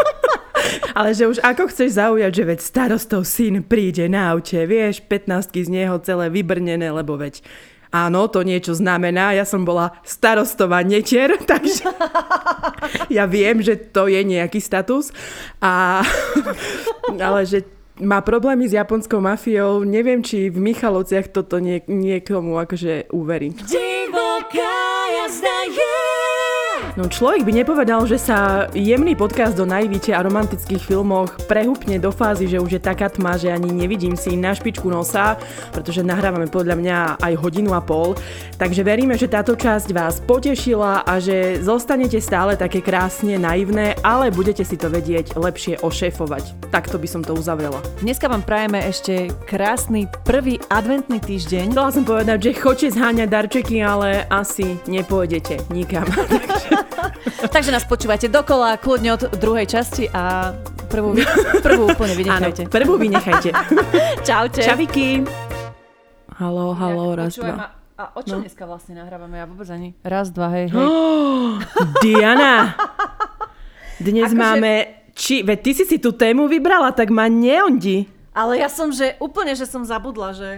Ale že už ako chceš zaujať, že veď starostov syn príde na aute, vieš, 15 z neho celé vybrnené, lebo veď Áno, to niečo znamená. Ja som bola starostová netier, takže ja viem, že to je nejaký status. A, ale že má problémy s japonskou mafiou, neviem, či v Michalovciach toto nie, niekomu akože uverí. Divoká jazda je No človek by nepovedal, že sa jemný podcast o najvíte a romantických filmoch prehupne do fázy, že už je taká tma, že ani nevidím si na špičku nosa, pretože nahrávame podľa mňa aj hodinu a pol. Takže veríme, že táto časť vás potešila a že zostanete stále také krásne naivné, ale budete si to vedieť lepšie ošéfovať. Takto by som to uzavrela. Dneska vám prajeme ešte krásny prvý adventný týždeň. Chcela som povedať, že chodte zháňať darčeky, ale asi nepôjdete nikam. Takže Takže nás počúvajte dokola, kľudne od druhej časti a prvú, prvú úplne vynechajte. Áno, prvú vynechajte. Čaute. Čaviky. Halo, halo, raz, dva. A o čo no. dneska vlastne nahrávame? Ja vôbec ani. Raz, dva, hej, hej. Oh, Diana! Dnes akože... máme... Či, veď ty si si tú tému vybrala, tak ma neondi. Ale ja som, že úplne, že som zabudla, že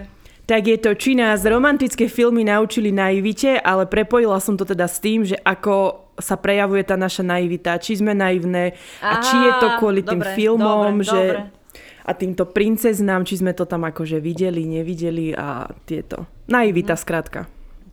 tak je to, či nás romantické filmy naučili naivite, ale prepojila som to teda s tým, že ako sa prejavuje tá naša naivita, či sme naivné a, a či je to kvôli dobre, tým filmom, dobre, že... Dobre. A týmto princeznám, či sme to tam akože videli, nevideli a tieto. Naivita, hm. skrátka.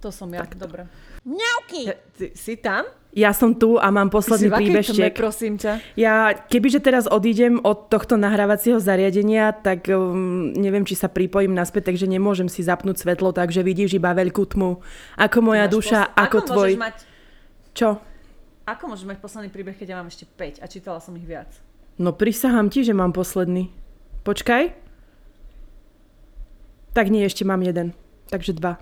To som ja, Takto. dobre. Mňauky! Ja, ty, si tam? Ja som tu a mám posledný príbežtek. prosím ťa. Ja, kebyže teraz odídem od tohto nahrávacieho zariadenia, tak um, neviem, či sa pripojím naspäť, takže nemôžem si zapnúť svetlo, takže vidíš iba veľkú tmu. Ako moja duša, pos- ako, ako tvoj... Mať... Čo? Ako môžeš mať posledný príbeh, keď ja mám ešte 5 a čítala som ich viac? No prisahám ti, že mám posledný. Počkaj. Tak nie, ešte mám jeden. Takže dva.